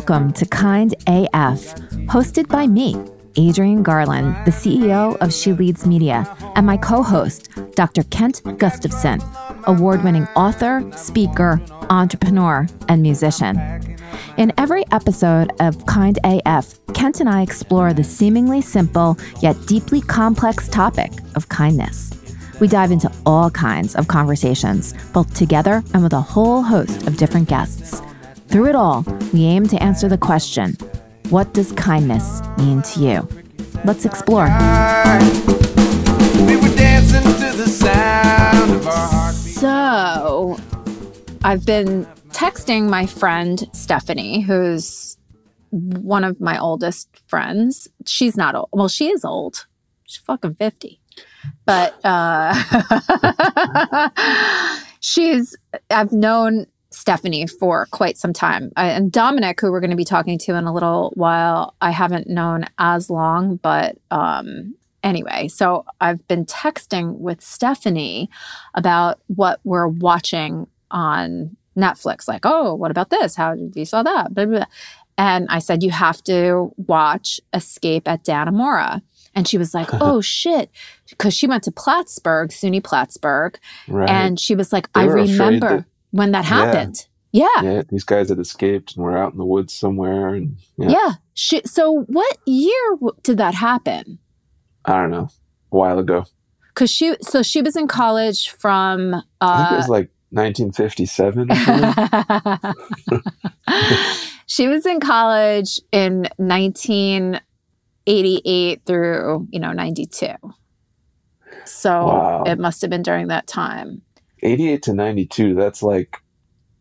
Welcome to Kind AF, hosted by me, Adrienne Garland, the CEO of She Leads Media, and my co host, Dr. Kent Gustafson, award winning author, speaker, entrepreneur, and musician. In every episode of Kind AF, Kent and I explore the seemingly simple yet deeply complex topic of kindness. We dive into all kinds of conversations, both together and with a whole host of different guests. Through it all, we aim to answer the question what does kindness mean to you? Let's explore. So, I've been texting my friend Stephanie, who's one of my oldest friends. She's not old. Well, she is old. She's fucking 50. But uh, she's, I've known Stephanie for quite some time. I, and Dominic, who we're going to be talking to in a little while, I haven't known as long, but um, anyway, so I've been texting with Stephanie about what we're watching on Netflix. Like, oh, what about this? How did you saw that? Blah, blah, blah. And I said, you have to watch Escape at Dannemora. And she was like, oh shit. Because she went to Plattsburgh, SUNY Plattsburgh. Right. And she was like, They I remember when that happened. Yeah. Yeah. yeah, these guys had escaped and were out in the woods somewhere, and yeah, yeah. She, so what year did that happen? I don't know, a while ago. Because she, so she was in college from, I think it uh, was like 1957 she was in college in 1988 through, you know, 92. So Wow. it must have been during that time. 88 to 92. That's like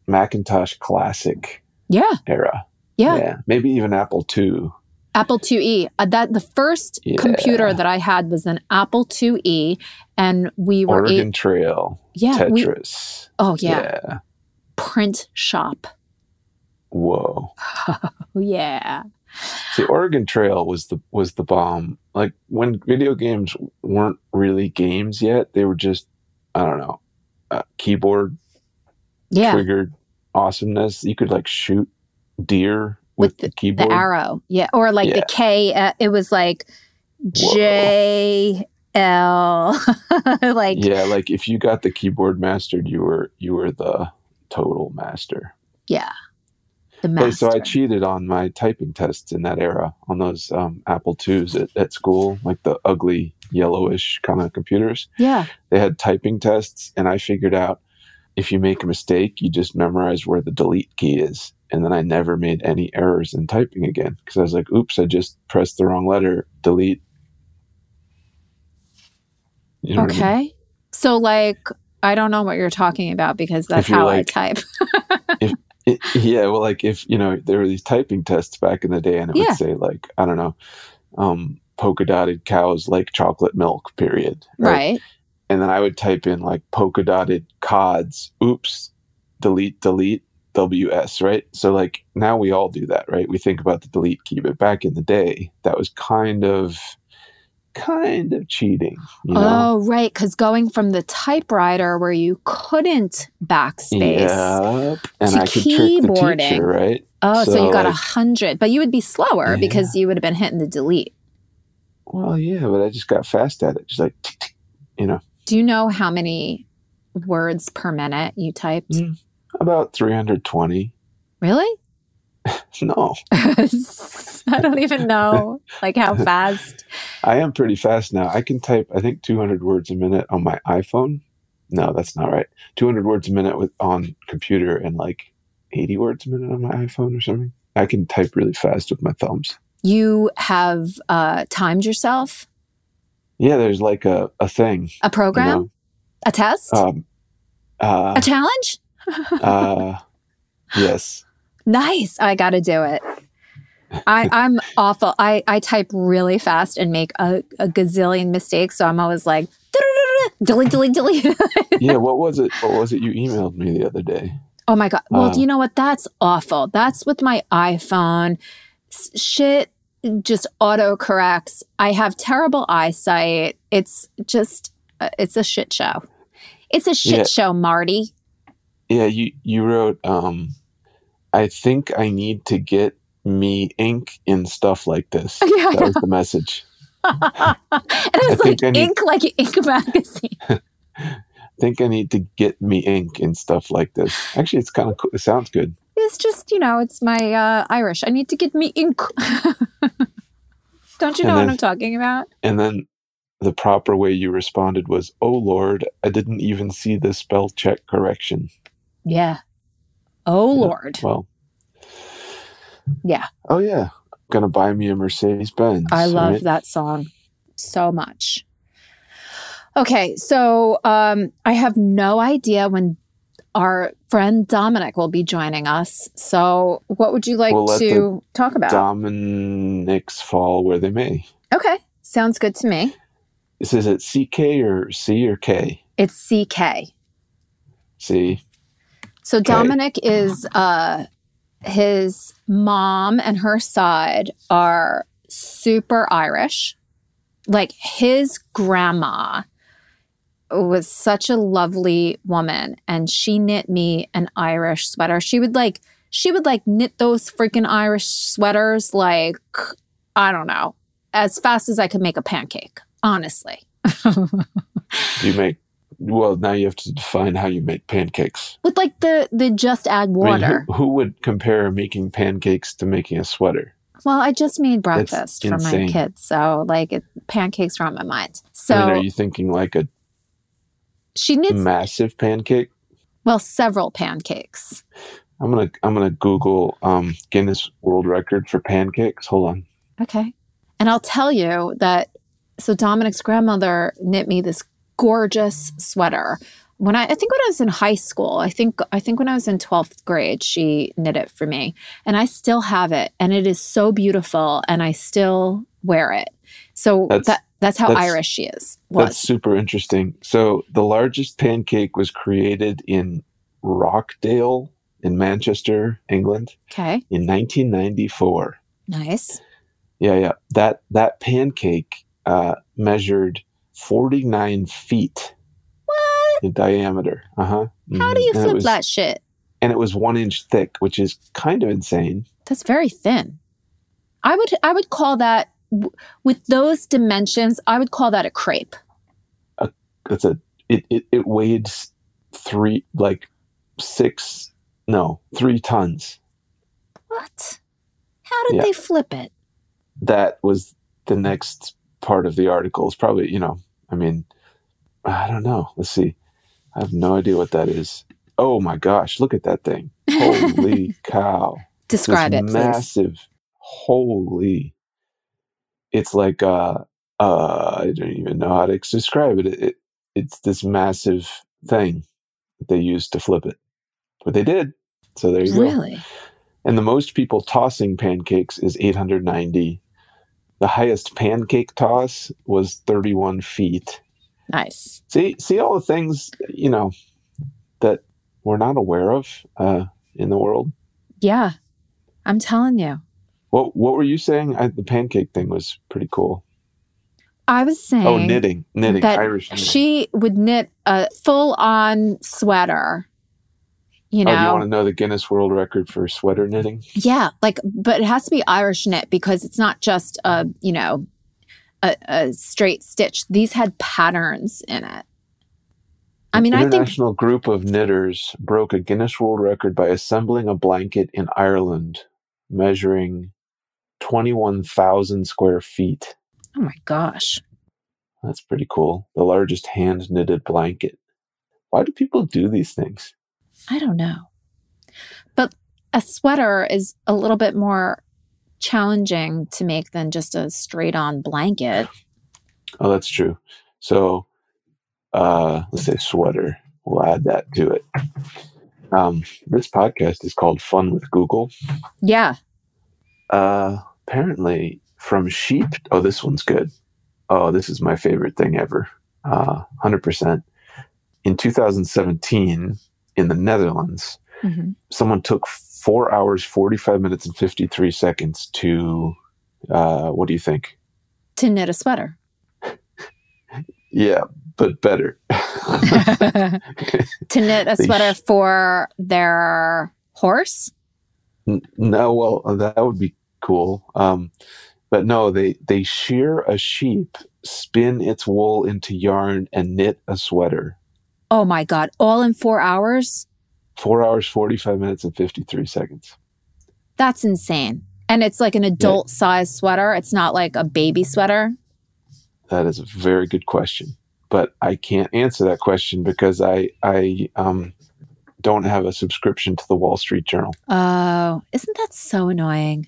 Macintosh Classic Yeah. era. Yeah. yeah. maybe even Apple II. Apple IIe. Uh, that the first Yeah. computer that I had was an Apple IIe and we were Oregon a- Trail, yeah, we, Tetris. oh yeah, yeah. print shop. Whoa. Oh yeah. See, Oregon Trail was the was the bomb. Like when video games weren't really games yet, they were just I don't know, uh, keyboard Yeah. triggered awesomeness. You could like shoot deer with, With the, keyboard. the arrow yeah or like the k uh, it was like j l like yeah. yeah, like if you got the keyboard mastered, you were you were the total master. Yeah. The Hey, so I cheated on my typing tests in that era on those um, Apple twos at, at school, like the ugly yellowish kind of computers. yeah They had typing tests, and I figured out if you make a mistake, you just memorize where the delete key is. And then I never made any errors in typing again because I was like, oops, I just pressed the wrong letter, delete. You know what I mean? okay so like i don't know what you're talking about because that's how like- i type It- yeah, well, like if you know, there were these typing tests back in the day, and it Yeah. would say like, I don't know, um, polka dotted cows like chocolate milk. Period. right And then I would type in like polka dotted cods. Oops, delete, delete, WS. Right. So like now we all do that, right? We think about the delete key, but back in the day, that was kind of, kind of cheating. You know? oh right because going from the typewriter where you couldn't backspace Yep. And to I could trick the keyboarding. teacher, right? oh so, you got a like- hundred but you would be slower Yeah. because you would have been hitting the delete Well, yeah, but I just got fast at it. Just like, tick, tick, you know. Do you know how many words per minute you typed? Mm. About 320. Really? No, I don't even know like how fast. I am pretty fast now. I can type, I think, 200 words a minute on my iPhone. No, that's not right. 200 words a minute with on computer and like 80 words a minute on my iPhone or something. I can type really fast with my thumbs. You have uh, timed yourself? Yeah, there's like a, a thing. A You program? a test? Um, uh, a challenge? uh, yes. nice. I got to do it. I, I'm awful. I, I type really fast and make a, a gazillion mistakes. So I'm always like, delete, delete, delete. Yeah, what was it? What was it you emailed me the other day? Oh my God. Well, Uh, do you know what? That's awful. That's with my iPhone. Shit just auto corrects. I have terrible eyesight. It's just, uh, it's a shit show. It's a shit Yeah. show, Marty. Yeah, you you wrote um I think I need to get me ink in stuff like this. Yeah, That was the message. and it I was think like I need- ink, like ink magazine. think I need to get me ink and stuff like this. Actually, it's kind of cool. It sounds good. It's just, you know, it's my uh, Irish. I need to get me ink. Don't you know what I'm talking about? And then the proper way you responded was, "Oh Lord, I didn't even see the spell check correction." Yeah. Oh, Yeah. Lord. Well, Yeah. oh yeah, gonna buy me a Mercedes Benz. I love right? that song so much. Okay, so um, I have no idea when our friend Dominic will be joining us. So, what would you like We'll to talk about? Dominic's fall where they may. okay, sounds good to me. This is it CK or C or K? It's CK. C. So Dominic is uh his mom and her side are super Irish. Like his grandma was such a lovely woman and she knit me an Irish sweater. She would like she would like knit those freaking Irish sweaters like I don't know, as fast as I could make a pancake, honestly. You make? Well, now you have to define how you make pancakes. With like the the just add I mean, water. who, who would compare making pancakes to making a sweater? Well, I just made breakfast for my kids, so like it, pancakes are on my mind. So I mean, are you thinking like a she knits massive pancake? well several pancakes. I'm gonna I'm gonna Google um, Guinness World Record for pancakes. Hold on. Okay, and I'll tell you that. So Dominic's grandmother knit me this gorgeous sweater when I, I think when I was in high school. I think I think when I was in twelfth grade, she knit it for me, and I still have it, and it is so beautiful, and I still wear it. So That's- that that's how that's- Irish she is. That's super interesting. So the largest pancake was created in Rochdale in Manchester, England, okay, in 1994. nice. Yeah, yeah. That that pancake uh, measured 49 feet What? in diameter. Uh huh. How do you and flip was, that shit? And it was one inch thick, which is kind of insane. That's very thin. I would I would call that w- with those dimensions. I would call that a crepe. It's a it it, it weighed three like six no three tons. What? How did Yeah. they flip it? That was the next part of the article. It's probably you know I mean I don't know. Let's see. I have no idea what that is. Oh my gosh! Look at that thing. Holy cow! Describe this it, please. massive holy it's like uh uh i don't even know how to describe it. it, it it's this massive thing that they used to flip it but they did so there you go Really? and the most people tossing pancakes is 890 the highest pancake toss was 31 feet Nice. see see all the things you know that we're not aware of uh in the world Yeah. I'm telling you. What What were you saying? I, the pancake thing was pretty cool. I was oh, saying Oh, knitting, knitting, that Irish. Knitting. she would knit a full on sweater. You oh, do you want to know the Guinness World Record for sweater knitting? Yeah, like, but it has to be Irish knit because it's not just a, you know, a, a straight stitch. These had patterns in it. I mean, I think, International group of knitters broke a Guinness World Record by assembling a blanket in Ireland, measuring twenty-one thousand square feet. oh my gosh. That's pretty cool. The largest hand knitted blanket. Why do people do these things? I don't know. But a sweater is a little bit more challenging to make than just a straight on blanket. Oh, that's true. So, uh, let's say sweater. We'll add that to it. Um, this podcast is called Fun with Google. Yeah. Uh, apparently, from sheep. Oh, this one's good. Oh, this is my favorite thing ever. Uh, 100%. In 2017, in the Netherlands, Mhm. someone took four hours, 45 minutes, and 53 seconds to, uh, what do you think? To knit a sweater. Yeah, but better. to knit a sweater for their horse. No, well, that would be cool. Um, but no, they they shear a sheep, spin its wool into yarn, and knit a sweater. Oh my God. All in four hours? Four hours, forty five minutes, and fifty three seconds. That's insane. And it's like an adult size sweater. It's not like a baby sweater. That is a very good question, but I can't answer that question because I I um, don't have a subscription to the Wall Street Journal. Oh, isn't that so annoying?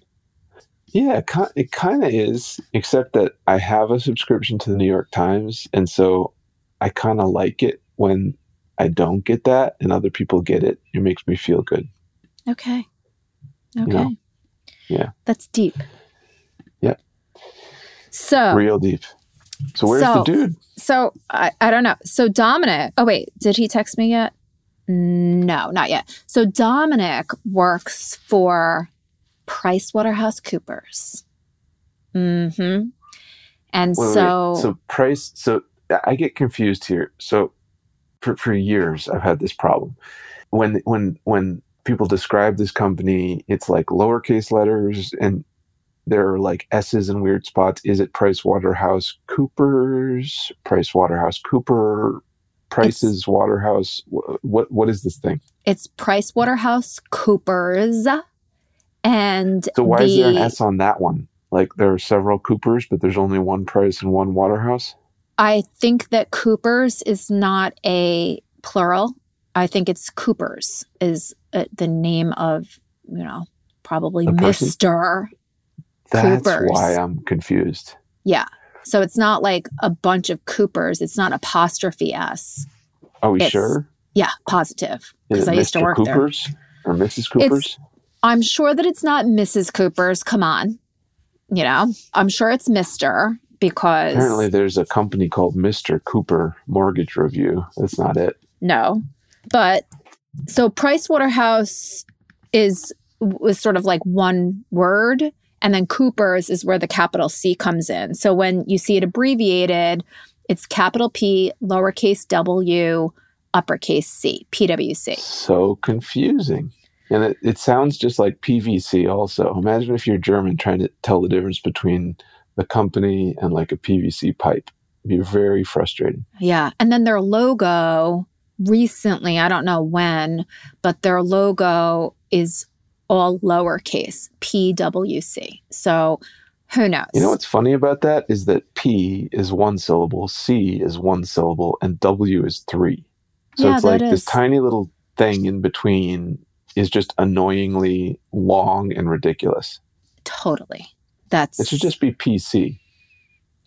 Yeah, it, kind of is, except that I have a subscription to the New York Times, and so I kind of like it when I don't get that and other people get it. It makes me feel good. Okay. Okay. know? Yeah. That's deep. Yep. So, Real deep. So where's So- the dude? so I, I don't know. So Dominic, oh wait, did he text me yet? No, not yet. So Dominic works for PricewaterhouseCoopers. Mm-hmm. And Wait, wait, so, so price. So I get confused here. So for for years I've had this problem. When when when people describe this company, it's like lowercase letters and there are like S's in weird spots. Is it Price Waterhouse Coopers? Price Waterhouse Cooper? Prices Waterhouse? What what is this thing? it's PricewaterhouseCoopers. And So why is there an S on that one? Like there are several Coopers, but there's only one Price and one Waterhouse. I think that Coopers is not a plural. I think it's Coopers is uh, the name of, you know, probably Mr. That's Coopers. why I'm confused. Yeah. So it's not like a bunch of Coopers. It's not apostrophe S. Are we It's- sure? Yeah, positive. Because I used to Mr. work there. Coopers or Mrs. Coopers? I'm sure that it's not Mrs. Cooper's. Come on. You know, I'm sure it's Mr. because Apparently, there's a company called Mr. Cooper Mortgage Review. That's not it. No. But so Price Waterhouse is was sort of like one word and then Cooper's is where the capital C comes in. So when you see it abbreviated, it's capital P, lowercase w, uppercase C, PWC. So confusing. And it, it sounds just like PVC also. Imagine if you're German trying to tell the difference between the company and like a PVC pipe. It'd be very frustrating. Yeah. And then their logo recently, I don't know when, but their logo is all lowercase, PWC. So who knows? You know what's funny about that is that P is one syllable, C is one syllable, and W is three. So Yeah, it's like this tiny little thing in between is just annoyingly long and ridiculous. Totally. That's It should just be PC.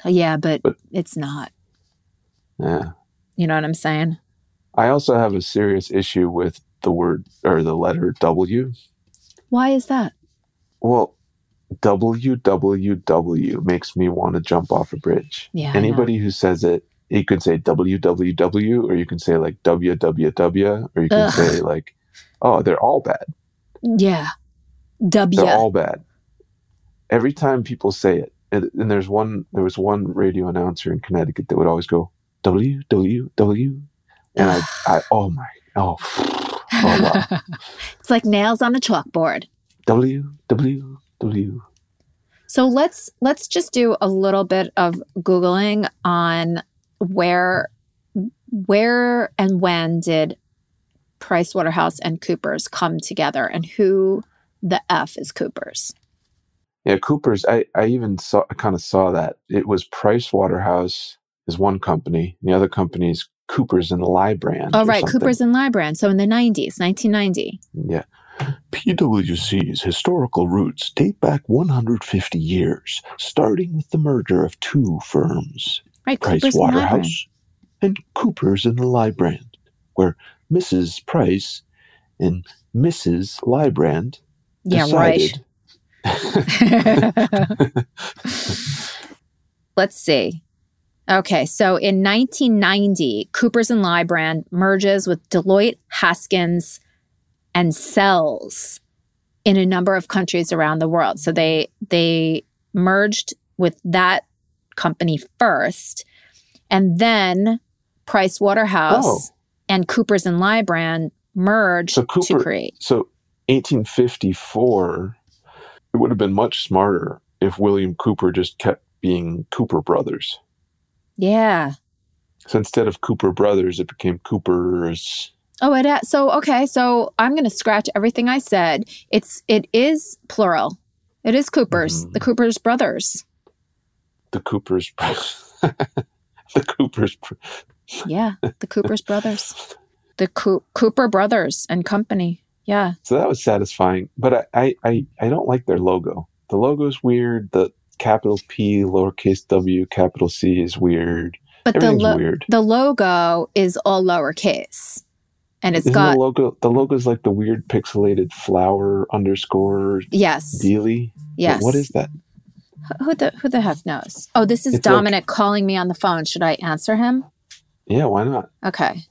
Oh, yeah, but, But- it's not. Yeah. You know what I'm saying? I also have a serious issue with the word or the letter W. Why is that? Well, WWW makes me want to jump off a bridge. Yeah. Anybody who says it, you can say WWW, or you can say like WWW, or you can Ugh. say like, oh, they're all bad. Yeah. W. They're all bad. Every time people say it, and, and there's one, there was one radio announcer in Connecticut that would always go W W W, and I, I, oh my, oh, oh wow, it's like nails on a chalkboard. W W W. So let's let's just do a little bit of googling on where where and when did Price Waterhouse and Coopers come together and who the F is Coopers. Yeah, Cooper's. I, I even saw. I kind of saw that it was Price Waterhouse is one company, and the other company is Cooper's and Lybrand. Oh or right, something. Coopers and Lybrand. So in the 90s, 1990. Yeah. PwC's historical roots date back 150 years, starting with the merger of two firms, Right, Price Coopers and Waterhouse and Cooper's and the Lybrand, where Mrs. Price and Mrs. Lybrand Yeah, right. decided. Let's see. Okay, so in 1990, Coopers and Lybrand merges with Deloitte, Haskins, and Sells in a number of countries around the world. So they they merged with that company first, and then Price Waterhouse Oh. And Coopers and Lybrand merged So Cooper- to create. So 1854, it would have been much smarter if William Cooper just kept being Cooper Brothers. Yeah. So instead of Cooper Brothers, it became Coopers. Oh, it so okay. So I'm going to scratch everything I said. It's it is plural. It is Coopers, Mhm. the Coopers brothers. The Coopers. the Coopers. Yeah, the Coopers brothers, the Coo- Cooper brothers and company. Yeah, So that was satisfying. But I, I, I, don't like their logo. The logo's weird. The capital P, lowercase w, capital C is weird. but the lo- weird. the logo is all lowercase, and it's Isn't got the logo the logo's like the weird pixelated flower underscore yes, dealy? yes. What is that? who the who the heck knows? Oh, this is It's like- Dominic calling me on the phone. Should I answer him? Yeah, why not? Okay.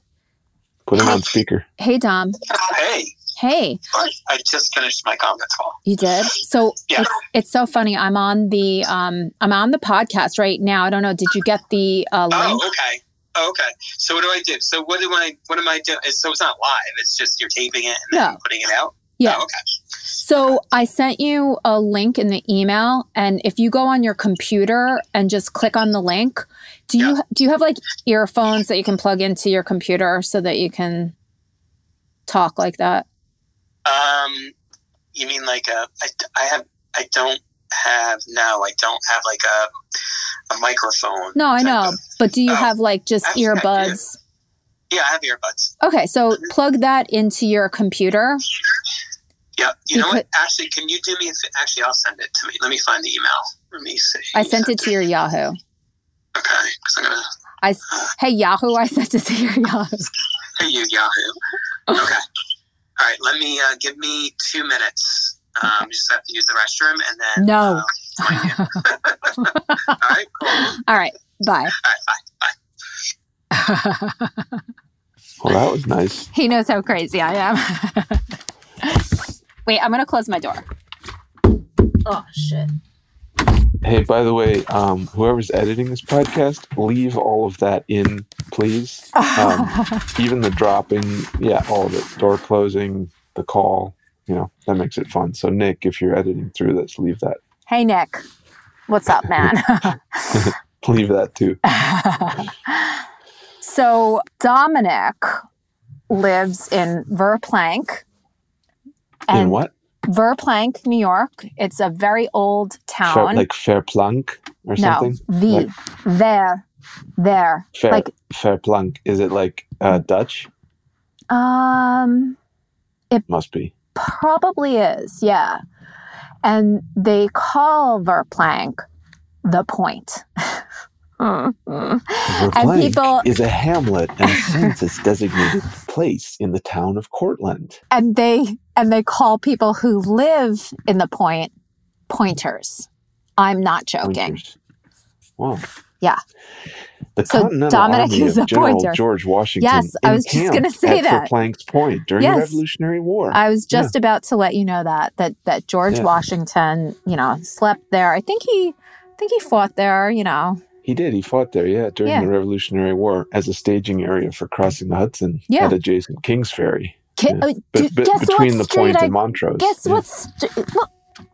Put him on speaker. Hey, Dom. Hey, Hey, I, I just finished my conference call. you did. So Yeah. it's, it's so funny. I'm on the um I'm on the podcast right now. I don't know. Did you get the uh, Oh, okay. Oh, okay. So what do I do? So what do I what am I doing? So it's not live. It's just you're taping it and then No. putting it out. Yeah. Oh, okay. So I sent you a link in the email, and if you go on your computer and just click on the link, do you do you have like earphones that you can plug into your computer so that you can talk like that? Um, you mean like a? I, I have. I don't have. No, I don't have like a a microphone. No, I know, of- but do you Oh, have like just actually, I do. earbuds? Yeah, I have earbuds. Okay, so plug that into your computer. Yeah. You know what? Actually, can you do me? Actually, I'll send it to me. Let me find the email. Let me see. I sent it to your Yahoo. Okay, because I'm gonna. I s- hey Yahoo, I sent it to your Yahoo. Hey, you Yahoo. Okay. All right. Let me uh, give me two minutes. Um, just have to use the restroom and then. No. uh. All right. Cool. All All right, bye. Bye. Well, that was nice. he knows how crazy I am. Wait, I'm gonna close my door. Oh shit. Hey, by the way, um, whoever's editing this podcast, leave all of that in, please. Um, even the dropping, yeah, all of it. Door closing, the call, you know, that makes it fun. So, Nick, if you're editing through this, leave that. hey Nick, what's up, man? Leave that too. So Dominic lives in Verplanck. In what? Verplanck, New York. It's a very old Fair, town. like Fairplank or no, something? the Like- there, there. Fair, like- Fairplank. Is it like uh, Dutch? Um, it Must be. probably is, yeah. And they call Verplanck the point. Uh-huh. Verplanck people- is a hamlet and census designated place in the town of Cortlandt. and they and they call people who live in the point pointers. I'm not joking. Pointers. Wow. Yeah. The So Continental Dominic Army is a General pointer. George Washington. Yes, I was just gonna say at that. Verplanck's Point during Yes. the Revolutionary War. I was just about to let you know that that that George Yeah. Washington, you know, slept there. I think he I think he fought there, you know. He did. He fought there, yeah, during Yeah. the Revolutionary War as a staging area for crossing the Hudson Yeah. at adjacent Kings Ferry. Ki- Yeah. uh, But, d- but guess between what the point I and Montrose. Guess yeah. what? St- well,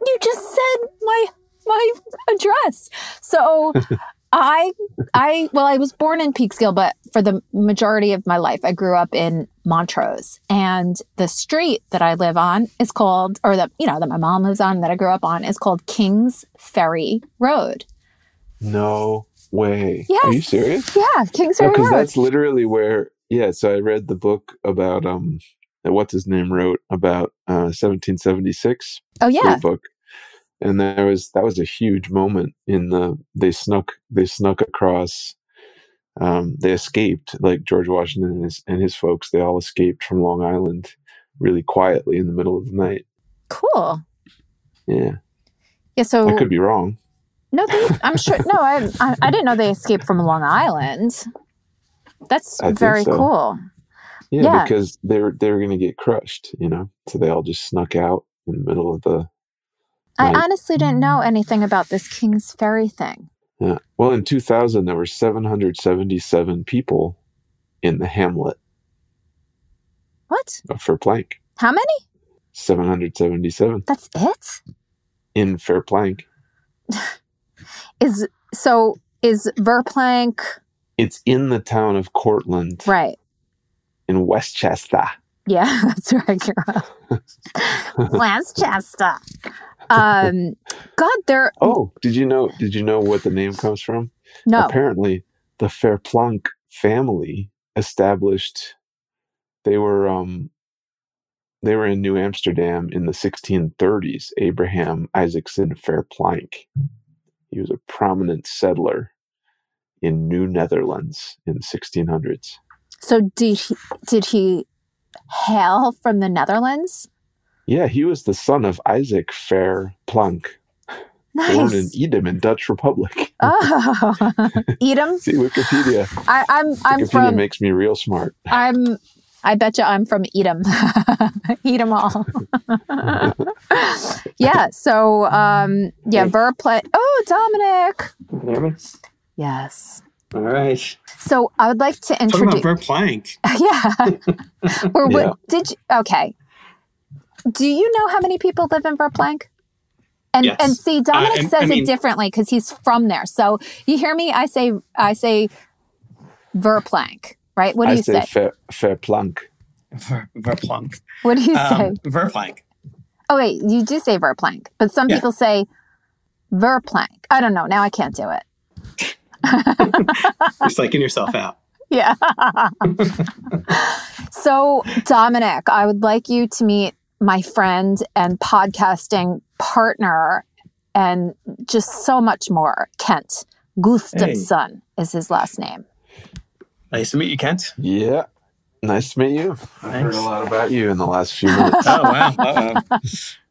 you just said my my address. So I I well, I was born in Peekskill, but for the majority of my life, I grew up in Montrose, and the street that I live on is called, or that you know that my mom lives on, that I grew up on, is called Kings Ferry Road. No way. Yes. Are you serious? Yeah, Kings Ferry because that's literally where yeah so i read the book about um what's his name wrote about uh 1776 oh yeah, book and there was that was a huge moment in the they snuck they snuck across um they escaped like george washington and his and his folks they all escaped from long island really quietly in the middle of the night cool. yeah Yeah, so i could be wrong No, they, I'm sure. No, I, I I didn't know they escaped from Long Island. That's I very so. cool. yeah, Yeah. because they were they were going to get crushed you know so they all just snuck out in the middle of the I honestly didn't know anything about this King's Ferry thing. Yeah. Well, in 2000, there were 777 people in the hamlet What? Uh, for Plank. How many? 777. That's it? in Fairplank. Is so is Verplanck It's in the town of Cortlandt right? in Westchester. Yeah, that's right, Kira. Westchester. Um, God, there. Oh, did you know? Did you know what the name comes from? no. Apparently, the Fairplank family established. They were um. They were in New Amsterdam in the 1630s. Abraham Isaacson Fairplank. He was a prominent settler in New Netherlands in the 1600s. So did he? Did he hail from the Netherlands? Yeah, he was the son of Isaac Fairplank, born in Edam in Dutch Republic. Oh, Edam. See Wikipedia. I, I'm I'm Wikipedia from makes me real smart. I'm. I bet you I'm from Edam. Edam all. yeah. So um. Yeah. Verplanck. Oh, Dominic. Can you Hear me? Yes. All right. So I would like to Talking about introduce. Verplanck. yeah. or what Yeah. did you? Okay. Do you know how many people live in Verplanck? And Yes. and see, Dominic I- I says mean- it differently because he's from there. So you hear me? I say I say Verplanck, right? What do I you say say? Fair, Fairplank. Ver, Verplanck. What do you say? Um, Verplanck. Oh wait, you do say Verplanck, but some Yeah. people say Verplanck. I don't know. Now I can't do it. You're psyching yourself out. Yeah. so, Dominic, I would like you to meet my friend and podcasting partner and just so much more. Kent Gustafson is his last name. Nice to meet you, Kent. Yeah. Nice to meet you. I've heard a lot about you in the last few minutes. Oh wow.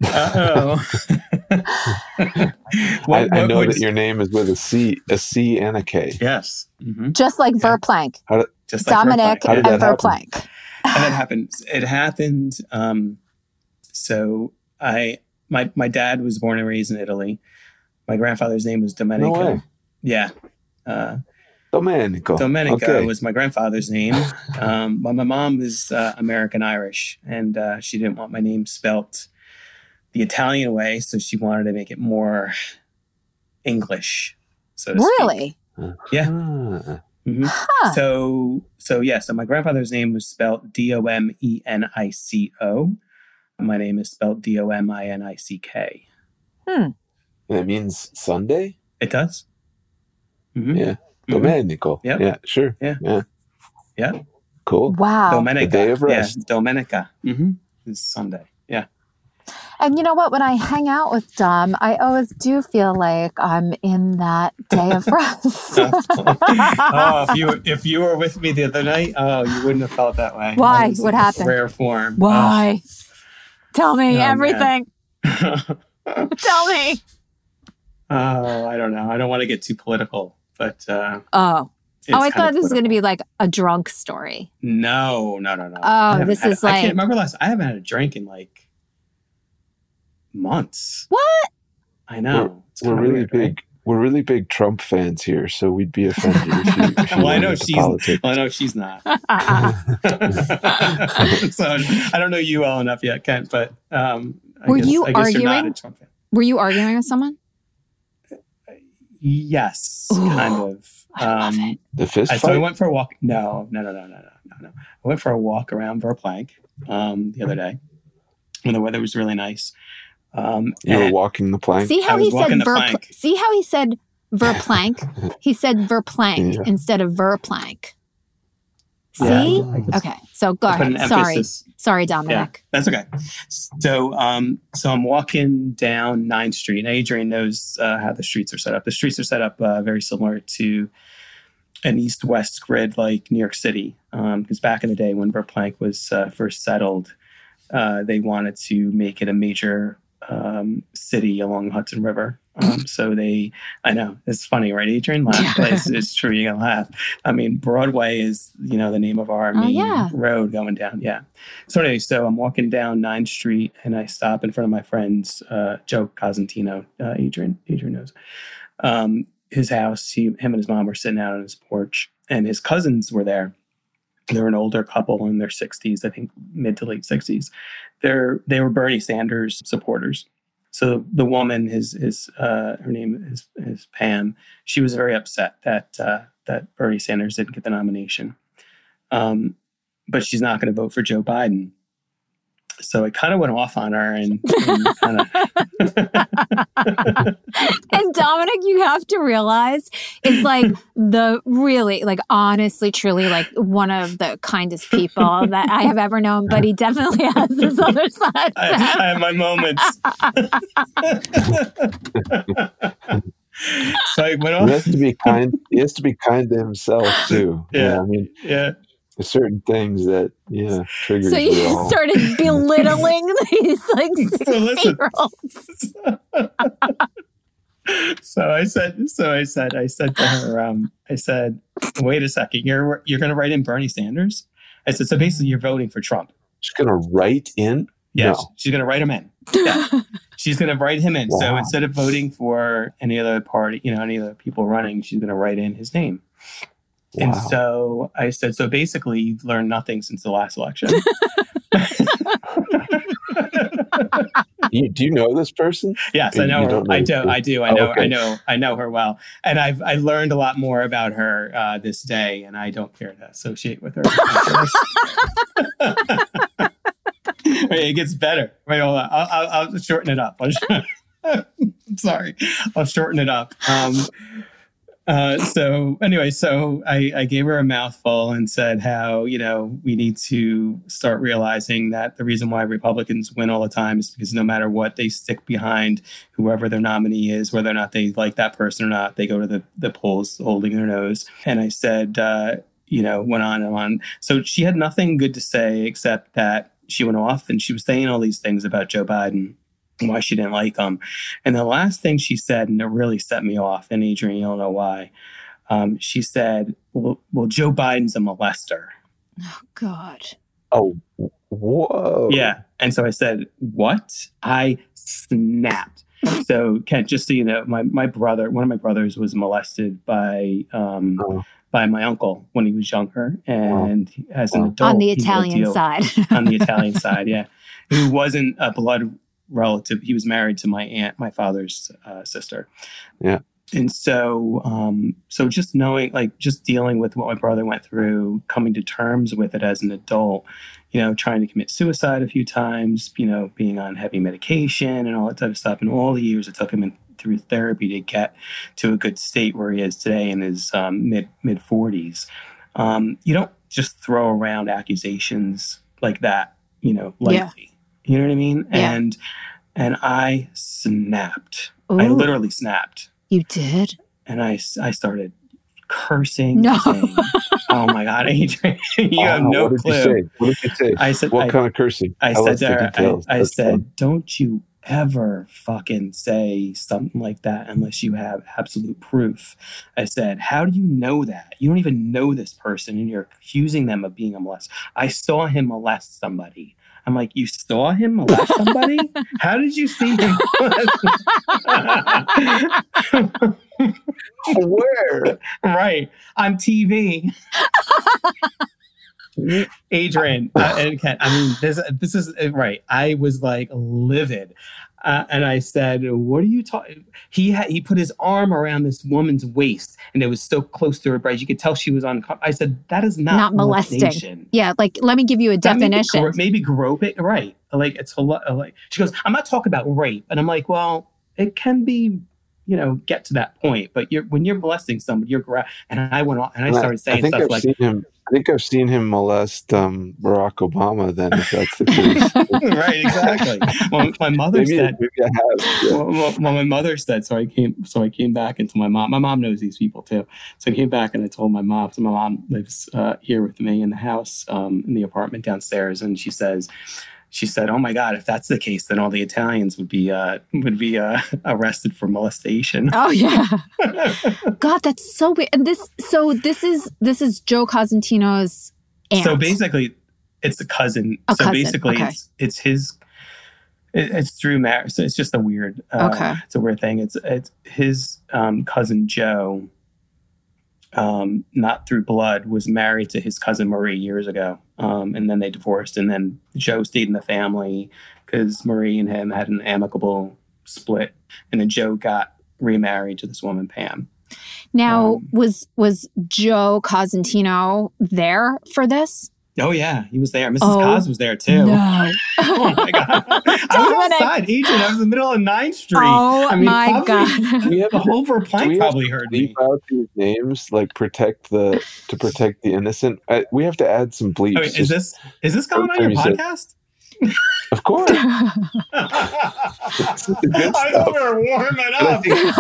Uh oh. Uh I, oh. I know that your name is with a C, a C and a K. Yes. hmm Just like Yeah. Verplanck. Just like Dominic Verplanck. How and did that happen? Verplanck. and that happened. It happened. Um, so I, my my dad was born and raised in Italy. My grandfather's name was Domenico. No way. Yeah. Uh, Domenico. Domenico Okay. was my grandfather's name. Um, but my mom is uh, American Irish, and uh, she didn't want my name spelt the Italian way, so she wanted to make it more English. So to speak. Really? Yeah. Ah, Mhm. Huh. So so yeah. So my grandfather's name was spelled D O M E N I C O. My name is spelled D O M I N I C K. Hmm. That means Sunday? It does. Mhm. Yeah. Mhm. Domenico. Yep. Yeah, sure. Yeah. Yeah. Yeah. Cool. Wow. Domenica. The day of rest. Yeah, Domenica. Mm-hmm. It's Sunday. Yeah. And you know what? When I hang out with Dom, I always do feel like I'm in that day of rest. oh, if you if you were with me the other night, oh, you wouldn't have felt that way. Why? I What happened? Rare form. Why? Tell me Oh, everything. Oh. Tell me. oh, I don't know. I don't want to get too political, but uh, Oh. oh, I thought this was going to be like a drunk story. No, no, no, no. Oh, I this had- is I like- can't remember last. I haven't had a drink in like months. What? I know. We're kinda really weird, right? big. We're really big Trump fans here, so we'd be offended if you, if you Well, I know she's- politics. Well, I know she's not. so I don't know you well enough yet, Kent. But um, I Were guess, you I guess You're not arguing? a Trump fan. Were you arguing with someone? Yes, Ooh, kind of. I love Um, The fist I, so I went for a walk. No, no, no, no, no, no, no, no. I went for a walk around Verplanck um, the other day when the weather was really nice. Um, You were walking the plank. See how he said walking the ver- plank. See how he said verplank? he said verplank Yeah. instead of verplank. See? Yeah, I guess- Okay. So go I ahead. Sorry. Sorry, Dominic. That's okay. So, um, so I'm walking down 9th Street. And Adrienne knows uh, how the streets are set up. The streets are set up uh, very similar to an east-west grid like New York City. Because back in the day when Verplanck was uh, first settled, uh, they wanted to make it a major um, city along the Hudson River. Um, so they, I know it's funny, right, Adrienne? Laugh. but it's, it's true. You can laugh. I mean, Broadway is you know the name of our Oh, main yeah. road going down. Yeah. So anyway, so I'm walking down 9th Street and I stop in front of my friend's uh, Joe Cosentino, uh, Adrienne, Adrienne knows. Um, his house, he, him and his mom were sitting out on his porch and his cousins were there. They're an older couple in their 60s, I think mid to late 60s. They're, they were Bernie Sanders supporters. so the woman, his his uh, her name is is Pam. She was very upset that uh, that Bernie Sanders didn't get the nomination, um, but she's not going to vote for Joe Biden. So it kind of went off on her and, and kind of. and Dominic, you have to realize it's like the really, like, honestly, truly, like one of the kindest people that I have ever known. But he definitely has this other side. I, I have my moments. so I went off. He has to be kind. He has to be kind to himself too. Yeah. I mean, Yeah. There's certain things that yeah triggers So you you all. started belittling these like So listen. 16-year-olds. so I said, so I said, I said to her, um, I said, wait a second, you're you're going to write in Bernie Sanders? I said, so basically, you're voting for Trump. She's gonna write in. Yes, No. she's going to write him in. Yeah. she's going to write him in. So instead of voting for any other party, you know, any other people running, she's going to write in his name. And so I said, so basically, you've learned nothing since the last election. You, do you know this person? Yes, I know you her. don't know I do. person? I do. I Oh, know. okay. I know. I know her well, and I've I learned a lot more about her uh, this day, and I don't care to associate with her. Wait, it gets better. Wait, hold on. I'll, I'll, I'll shorten it up. I'm sorry. I'll shorten it up. Um, uh, so anyway, so I, I gave her a mouthful and said how you know we need to start realizing that the reason why Republicans win all the time is because no matter what they stick behind whoever their nominee is, whether or not they like that person or not, they go to the the polls holding their nose. And I said, uh, you know, went on and on. So she had nothing good to say except that she went off and she was saying all these things about Joe Biden why she didn't like him. And the last thing she said, and it really set me off, and Adrienne, you don't know why. Um, she said, well, well, Joe Biden's a molester. Oh God. Oh, whoa. Yeah. And so I said, What? I snapped. So, Kent, just so you know, my, my brother, one of my brothers was molested by um, Oh. by my uncle when he was younger. And as an adult, On the he had to Italian side. on the Italian side, yeah, who wasn't a blood relative. He was married to my aunt, my father's uh, sister. Yeah. And so, um, so just knowing, like, just dealing with what my brother went through, coming to terms with it as an adult, you know, trying to commit suicide a few times, you know, being on heavy medication and all that type of stuff, and all the years it took him in, through therapy to get to a good state where he is today in his um, mid mid forties. Um, you don't just throw around accusations like that, you know, Yeah. Lightly. You know what I mean? Yeah. And and I snapped. I literally snapped, you did? and I, I started cursing. No. saying, oh my god, Adrienne, you have uh-huh. no what did clue. you say? What did you say? I said, what I, kind of cursing? I Tell said to her, I. I said, fun. don't you ever fucking say something like that unless you have absolute proof. I said, how do you know that? You don't even know this person and you're accusing them of being a molester. I saw him molest somebody. I'm like, you saw him molest somebody? How did you see him? Where? right on TV. Adrienne uh, and Ken. I mean, this this is uh, right. I was like livid, uh, and I said, "What are you talking?" He had he put his arm around this woman's waist, and it was so close to her breast. You could tell she was on. I said, "That is not, Not molesting. molestation." Yeah, like let me give you a That may be definition. gro- Maybe groping, right? Like it's a lot. Like she goes, "I'm not talking about rape," and I'm like, "Well, it can be." You know, get to that point, but you're when you're molesting somebody, you're gra- and I went on and I And started saying I think stuff I've like, seen him. I think I've seen him molest um, Barack Obama. Then, if that's the case, right, exactly. Well, my mother maybe, said, maybe I have. Yeah. well, well, well, my mother said, so I came, so I came back into my mom. My mom knows these people too. So I came back and I told my mom. So my mom lives uh, here with me in the house, um, in the apartment downstairs, and she says, she said, "Oh my God, if that's the case, then all the Italians would be uh, would be uh, arrested for molestation." Oh yeah. God, that's so weird. And this so this is this is Joe Cosentino's aunt. So basically, it's a cousin. A so cousin, basically, okay. it's it's his. it- It's through marriage. So it's just a weird. Uh, Okay. It's a weird thing. It's it's his um, cousin Joe. Um, not through blood, was married to his cousin Marie years ago, um, and then they divorced. And then Joe stayed in the family because Marie and him had an amicable split, and then Joe got remarried to this woman Pam. Now, Um, was was Joe Cosentino there for this? Oh yeah, he was there. Mrs. Oh, Cos was there too. No. Oh my god! I was Dominic. outside, Adrienne. I was in the middle of 9th Street. Oh I mean, my probably- god. We have a whole Do we Verplanck have probably heard me. out these names, like protect the to protect the innocent. Uh, we have to add some bleeps. Oh, wait, is this is this going on your Every time you podcast? of course. I is the good thought stuff. we were warming But I up. think,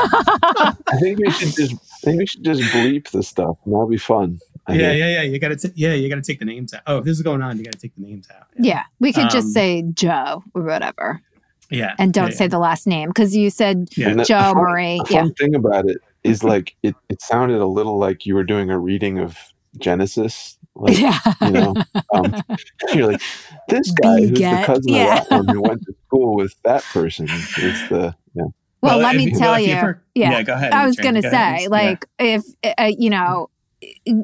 I think we should just I think we should just bleep the stuff. and That'll be fun. I Yeah, think. yeah, yeah. You gotta, t- yeah, you gotta take the names out. Oh, if this is going on, you gotta take the names out. yeah, we could Um, just say Joe or whatever, yeah, and don't yeah, say the last name because you said Yeah. Joe the fun, Marie. the Yeah, fun thing about it is like it, it sounded a little like you were doing a reading of Genesis. Like, yeah. you know, um, you're like this guy who's the Beget, cousin yeah. of that one who went to school with that person. It's the yeah. Well, let me you- tell if you. heard- yeah. yeah, go ahead. I was gonna go ahead. say, Yeah. like, if uh, you know,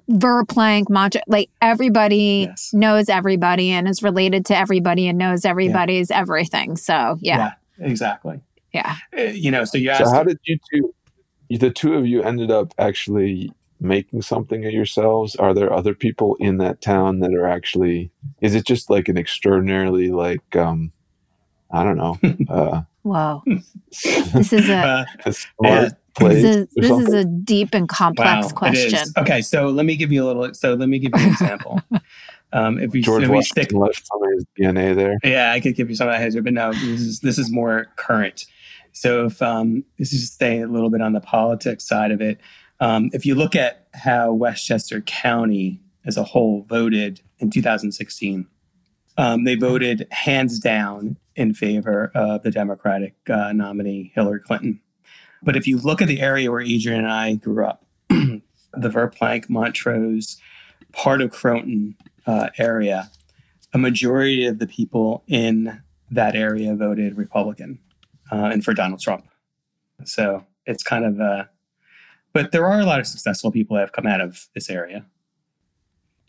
Verplanck, Montrose, like everybody Yes. knows everybody and is related to everybody and knows everybody's everything. So yeah, exactly. yeah. Uh, You know, so you asked. So how did you two, the two of you, ended up actually making something of yourselves? Are there other people in that town that are actually? Is it just like an extraordinarily like um, I don't know, uh, Whoa, this is a uh, a smart Yeah. Place this is this is a deep and complex wow, it question. is. Okay, so let me give you a little. So let me give you an example. um, if we, George if we stick, left some of his DNA there. Yeah, I could give you some of that history, but no, this is this is more current. So if um, this is just staying a little bit on the politics side of it, um, if you look at how Westchester County as a whole voted in 2016, um, they voted hands down in favor of the Democratic uh, nominee Hillary Clinton. But if you look at the area where Adrienne and I grew up, the Verplanck, Montrose, part of Croton uh, area, a majority of the people in that area voted Republican uh, and for Donald Trump. So it's kind of, uh, but there are a lot of successful people that have come out of this area.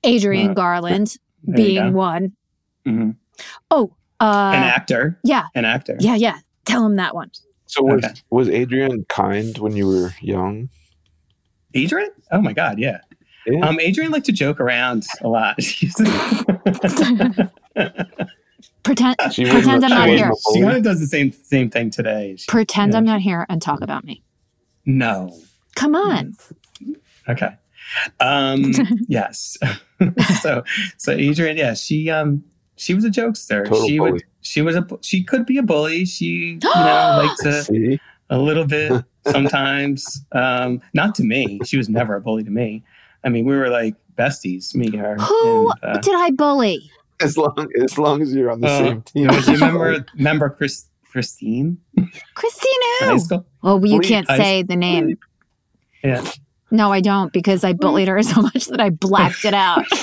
Adrian Uh, Garland being one. Mhm. Oh, an uh, actor, yeah, an actor. yeah, yeah. Tell him that one. So was Okay. was Adrienne kind when you were young? Adrienne? Oh my God, yeah. Yeah. Um, Adrienne liked to joke around a lot. Pretend, She pretend I'm not here. she kind of does the same same thing today. She- Pretend yeah. I'm not here and talk about me. no. Come on. Okay. Um, yes. so so Adrienne, yeah, she um she was a jokester. Total she bully. would she was a she could be a bully. She you know liked to See, a little bit sometimes. Um, not to me. She was never a bully to me. I mean, we were like besties, me and her. Who and, uh, did I bully? as long as long as you're on the uh, same team. Do you remember remember Chris, Christine Christine in high who? school? Oh, you Bleep. can't say the name. Yeah. No, I don't because I bullied her so much that I blacked it out.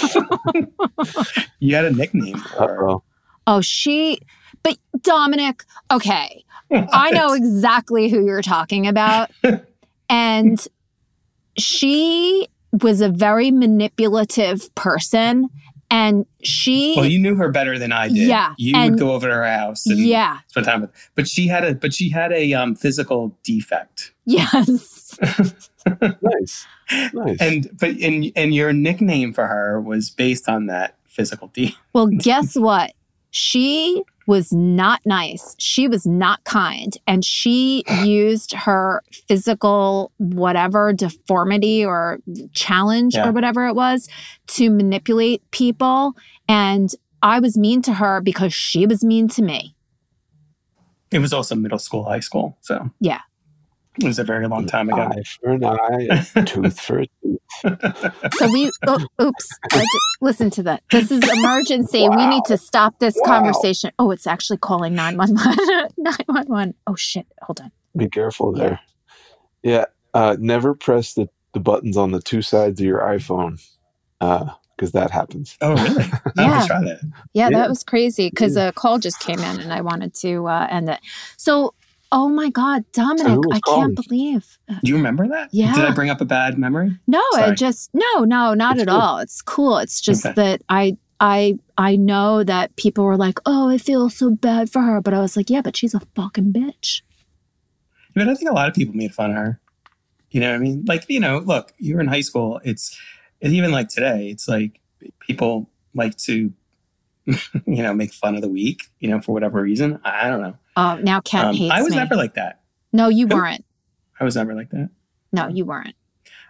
You had a nickname for her. Uh-oh. Oh, she, but Dominic, okay, I know exactly who you're talking about. And she was a very manipulative person. And she, Well, you knew her better than I did. Yeah, You and- would go over to her house and yeah, spend time with. But she had a but she had a um, physical defect. yes. Nice, nice. And but and and your nickname for her was based on that physical defect. Well, guess what? She was not nice. She was not kind. And she used her physical, whatever deformity or challenge Yeah. or whatever it was to manipulate people. And I was mean to her because she was mean to me. It was also middle school, high school. So Yeah. It was a very long time ago. eye for an eye, a tooth for a tooth. So we, oh, oops, I listen to that. This is emergency. We need to stop this Wow. conversation. Oh, it's actually calling 911. 911. Oh, shit. Hold on. Be careful there. Yeah, uh, never press the, the buttons on the two sides of your iPhone because that happens. Oh really? Yeah. have try that. Yeah, Yeah. that was crazy because a call just came in and I wanted to uh, end it. So, oh my God, Dominic, I can't believe. uh, Do you remember that? Yeah. Did I bring up a bad memory? No, I Sorry. just no, no, not It's at cool. all. It's cool. It's just Okay. that I, I, I know that people were like, "Oh, I feel so bad for her," but I was like, "Yeah, but she's a fucking bitch." But I think a lot of people made fun of her. You know what I mean? Like, you know, look, you're in high school. It's, and even like today, it's like people like to, you know, make fun of the weak, you know, for whatever reason. I, I don't know. Oh, now Kent Um, hates I was me. never like that. no, you Who? weren't. I was never like that. No, you weren't.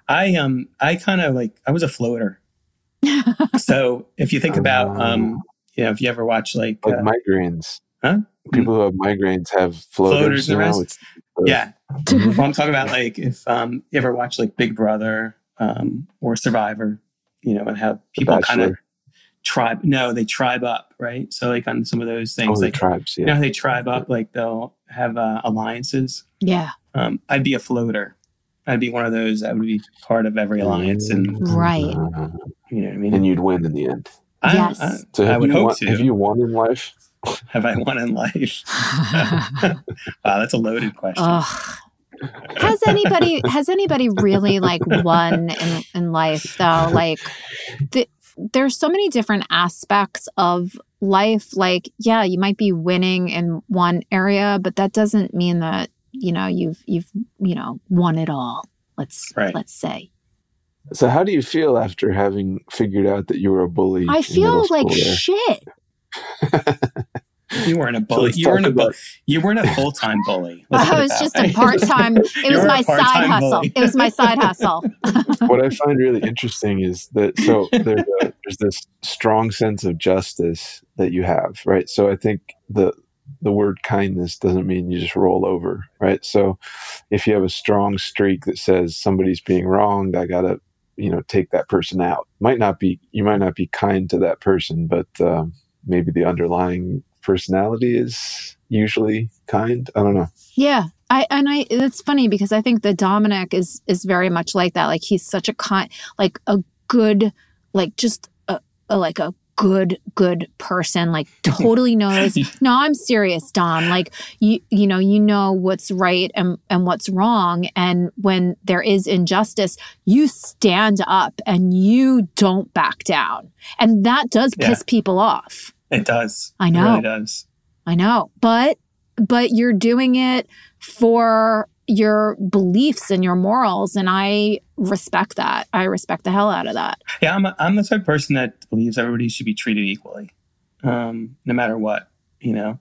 I um I kind of like I was a floater. So if you think about um you know if you ever watch like, like uh, migraines. Huh? People who have migraines have floaters. Floaters you and know, rest. yeah, well, I'm talking about like if um you ever watch like Big Brother um or Survivor, you know, and how people kind of Bachelor. Tribe no they tribe up right. So like on some of those oh, things the like tribes. you Yeah. know they tribe up like they'll have uh, alliances. yeah. Um, I'd be a floater. I'd be one of those that would be part of every alliance, and Right. Uh, you know what I mean. and you'd win in the end. I, Yes. I, So I have would you hope won, to. Have you won in life? Have I won in life? wow, that's a loaded question. Ugh. Has anybody has anybody really like won in, in life though? Like the, there's so many different aspects of life. Like, yeah, you might be winning in one area, but that doesn't mean that, you know, you've you've, you know, won it all. Let's Right. let's say. So how do you feel after having figured out that you were a bully? I feel like there? shit. you weren't a bully. let's you weren't a bu- You weren't a full time bully. Let's I it was just way. a part time. It was my side hustle. bully. It was my side hustle. what I find really interesting is that so there's, a, there's this strong sense of justice that you have, right? So I think the the word kindness doesn't mean you just roll over, right? So if you have a strong streak that says somebody's being wronged, I gotta you know take that person out. Might not be you might not be kind to that person, but um, maybe the underlying personality is usually kind. I don't know. Yeah. I and I it's funny because I think that Dominic is is very much like that. Like he's such a kind like a good like just a, a like a good good person like totally knows no i'm serious dom like you you know you know what's right and and what's wrong and when there is injustice you stand up and you don't back down and that does Yeah. piss people off It does. I It know. really does. I know, but but you're doing it for your beliefs and your morals, and I respect that. I respect the hell out of that. Yeah, I'm, a, I'm the type of person that believes everybody should be treated equally, um, no matter what. You know,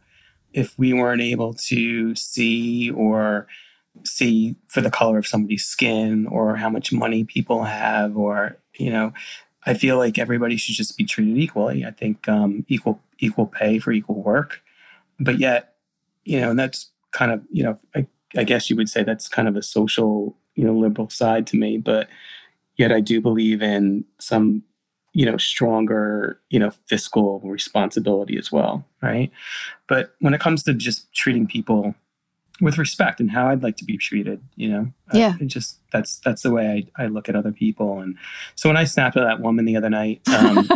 if we weren't able to see or see for the color of somebody's skin or how much money people have, or you know, I feel like everybody should just be treated equally. I think um, equal equal pay for equal work, but yet, you know, and that's kind of you know, I, I guess you would say that's kind of a social you know liberal side to me, but yet I do believe in some you know stronger you know fiscal responsibility as well right but when it comes to just treating people with respect and how I'd like to be treated you know Yeah. it just that's that's the way I, I look at other people and so when I snapped at that woman the other night um,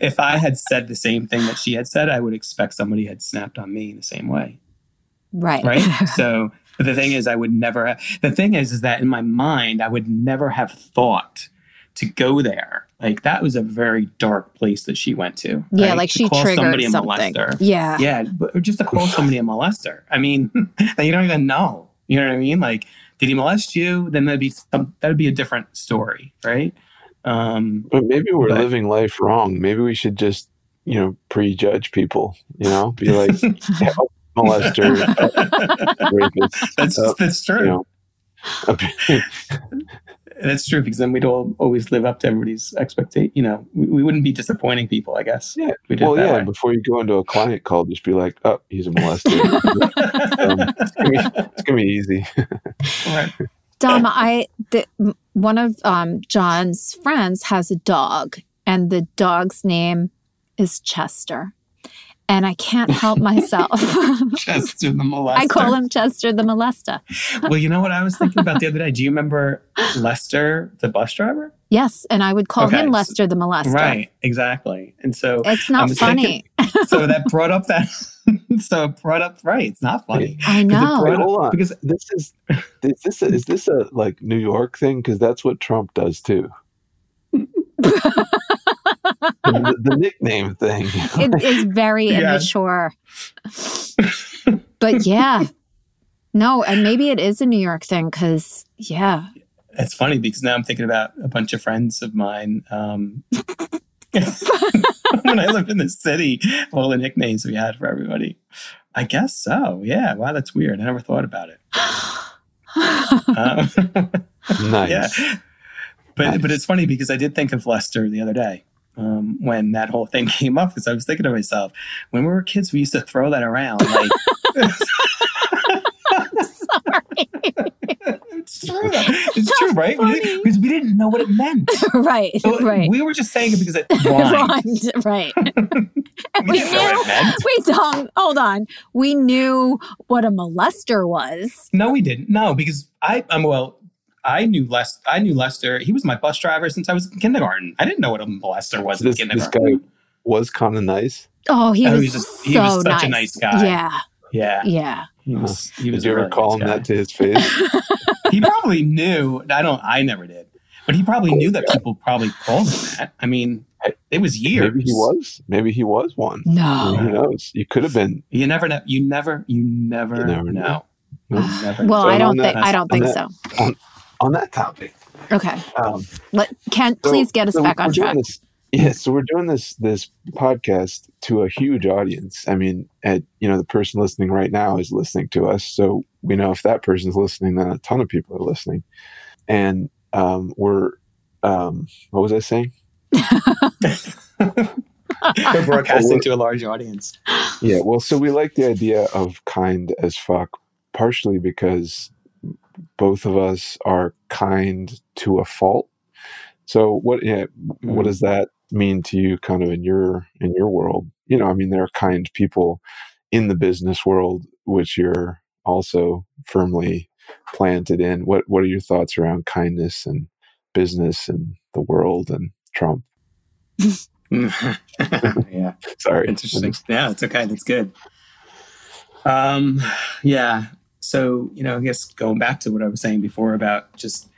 if I had said the same thing that she had said I would expect somebody had snapped on me in the same way Right. right so but the thing is i would never have, the thing is is that in my mind i would never have thought to go there like that was a very dark place that she went to yeah, right? like To she call triggered somebody a something. molester. Yeah. yeah but just to call somebody a molester i mean that you don't even know you know what i mean like did he molest you then that'd be some that'd be a different story right um But maybe we're But- living life wrong. Maybe we should just, you know, prejudge people. You know, be like molester, rapist. that's uh, that's true you know. That's true because then we'd all always live up to everybody's expectation. You know, we, we wouldn't be disappointing people. I guess. Yeah. We did well, yeah. way. Before you go into a client call, just be like, "Oh, he's a molester." um, it's, gonna be, it's gonna be easy. Right. Dom, I the, one of um, John's friends has a dog, and the dog's name is Chester, and I can't help myself. Chester the molester. I call him Chester the molester. Well, you know what I was thinking about the other day. Do you remember Lester, the bus driver? Yes, and I would call Okay, him Lester the molester. Right. Exactly. And so, It's not was funny. so that brought up that. so it brought up right. It's not funny. I 'Cause it know. brought up- Hold on. because This is is this a, is this a like New York thing? Because that's what Trump does too. The, the nickname thing. It is very Yeah. immature. but yeah. No, and maybe it is a New York thing because, yeah. It's funny because now I'm thinking about a bunch of friends of mine. Um, when I lived in the city, all the nicknames we had for everybody. I guess so. Yeah. Wow, that's weird. I never thought about it. Um, Nice. Yeah. But Nice. but it's funny because I did think of Lester the other day um, when that whole thing came up because I was thinking to myself, when we were kids, we used to throw that around. Like, it's true. though. It's So true, right? We Because we didn't know what it meant. right, So right. We were just saying it because it rhymed. Right. We we didn't know what it knew, we don't, hold on. We knew what a molester was. No, we didn't. No, because I, I'm well. I knew Les. I knew Lester. He was my bus driver since I was in kindergarten. I didn't know what a molester was This, in this guy was kind of nice. Oh, he Oh, was, he's a- so he was such nice. a nice guy. Yeah, Yeah, yeah. he was. He Did was. you a ever really call nice him guy. that to his face? he probably knew. I don't. I never did. But he probably knew that people probably called him that. I mean, it was years. Maybe he was. Maybe he was one. No. Who knows? You could have been. You never know. You never. You never, You never know. know. Never Well, So I don't think I don't think that- so. On that topic, Okay. um, Let Kent so- please get us so back on track. This, yeah, so we're doing this this podcast to a huge audience. I mean, at, you know, the person listening right now is listening to us, so we know if that person's listening, then a ton of people are listening, and um, we're um, what was I saying? We're broadcasting to a large audience. Yeah, well, so we like the idea of kind as fuck, partially because both of us are kind to a fault. So what yeah, what does that mean to you kind of in your in your world? You know, I mean there are kind people in the business world which you're also firmly planted in. What what are your thoughts around kindness and business and the world and Trump? yeah. Sorry. Interesting. Yeah, it's okay. That's good. Um, yeah. So, you know, I guess going back to what I was saying before about just,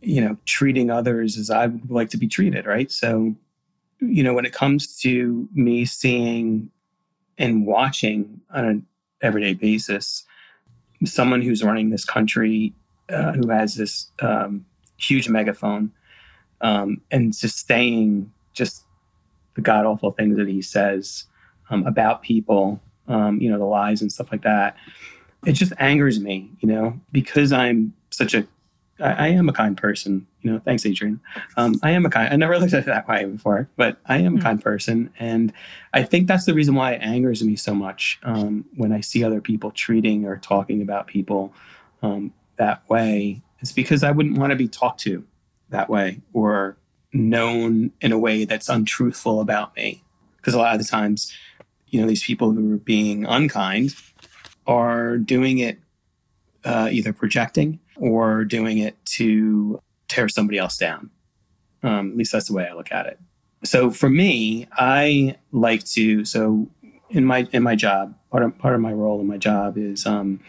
you know, treating others as I would like to be treated, right? So, you know, when it comes to me seeing and watching on an everyday basis someone who's running this country, uh, who has this um, huge megaphone, um, and saying just the god awful things that he says um, about people, um, you know, the lies and stuff like that. It just angers me, you know, because I'm such a, I, I am a kind person, you know. Thanks, Adrian. Um, I am a kind. I never looked at it that way before, but I am a Mm. kind person, and I think that's the reason why it angers me so much um, when I see other people treating or talking about people um, that way. It's because I wouldn't want to be talked to that way or known in a way that's untruthful about me. Because a lot of the times, you know, these people who are being unkind are doing it uh, either projecting or doing it to tear somebody else down. Um, at least that's the way I look at it. So for me, I like to. So in my in my job, part of part of my role in my job is um,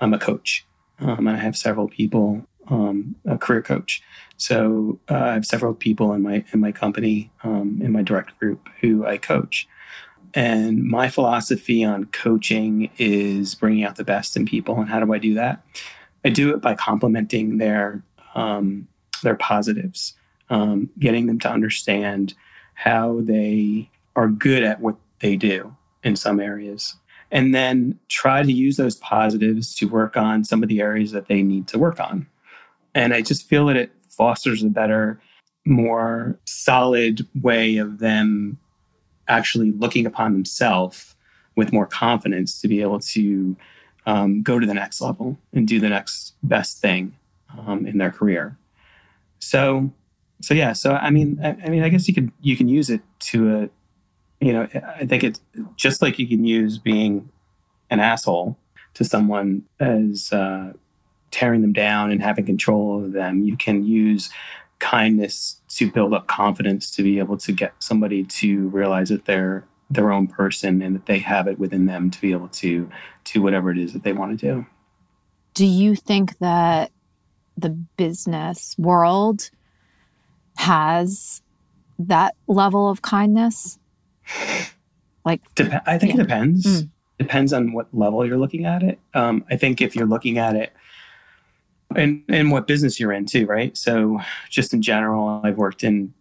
I'm a coach. Um, and I have several people, um, a career coach. So uh, I have several people in my in my company, um, in my direct group, who I coach. And my philosophy on coaching is bringing out the best in people. And how do I do that? I do it by complimenting their um, their positives, um, getting them to understand how they are good at what they do in some areas, and then try to use those positives to work on some of the areas that they need to work on. And I just feel that it fosters a better, more solid way of them actually looking upon themselves with more confidence to be able to um, go to the next level and do the next best thing um, in their career. So, so yeah. So I mean, I, I mean, I guess you could you can use it to a, you know, I think it's just like you can use being an asshole to someone as uh, tearing them down and having control of them. You can use kindness to build up confidence to be able to get somebody to realize that they're their own person and that they have it within them to be able to do whatever it is that they want to do. Do you think that the business world has that level of kindness? Dep- I think Yeah. it depends. Mm. Depends on what level you're looking at it. Um, I think if you're looking at it and and what business you're in too, right? So just in general, I've worked in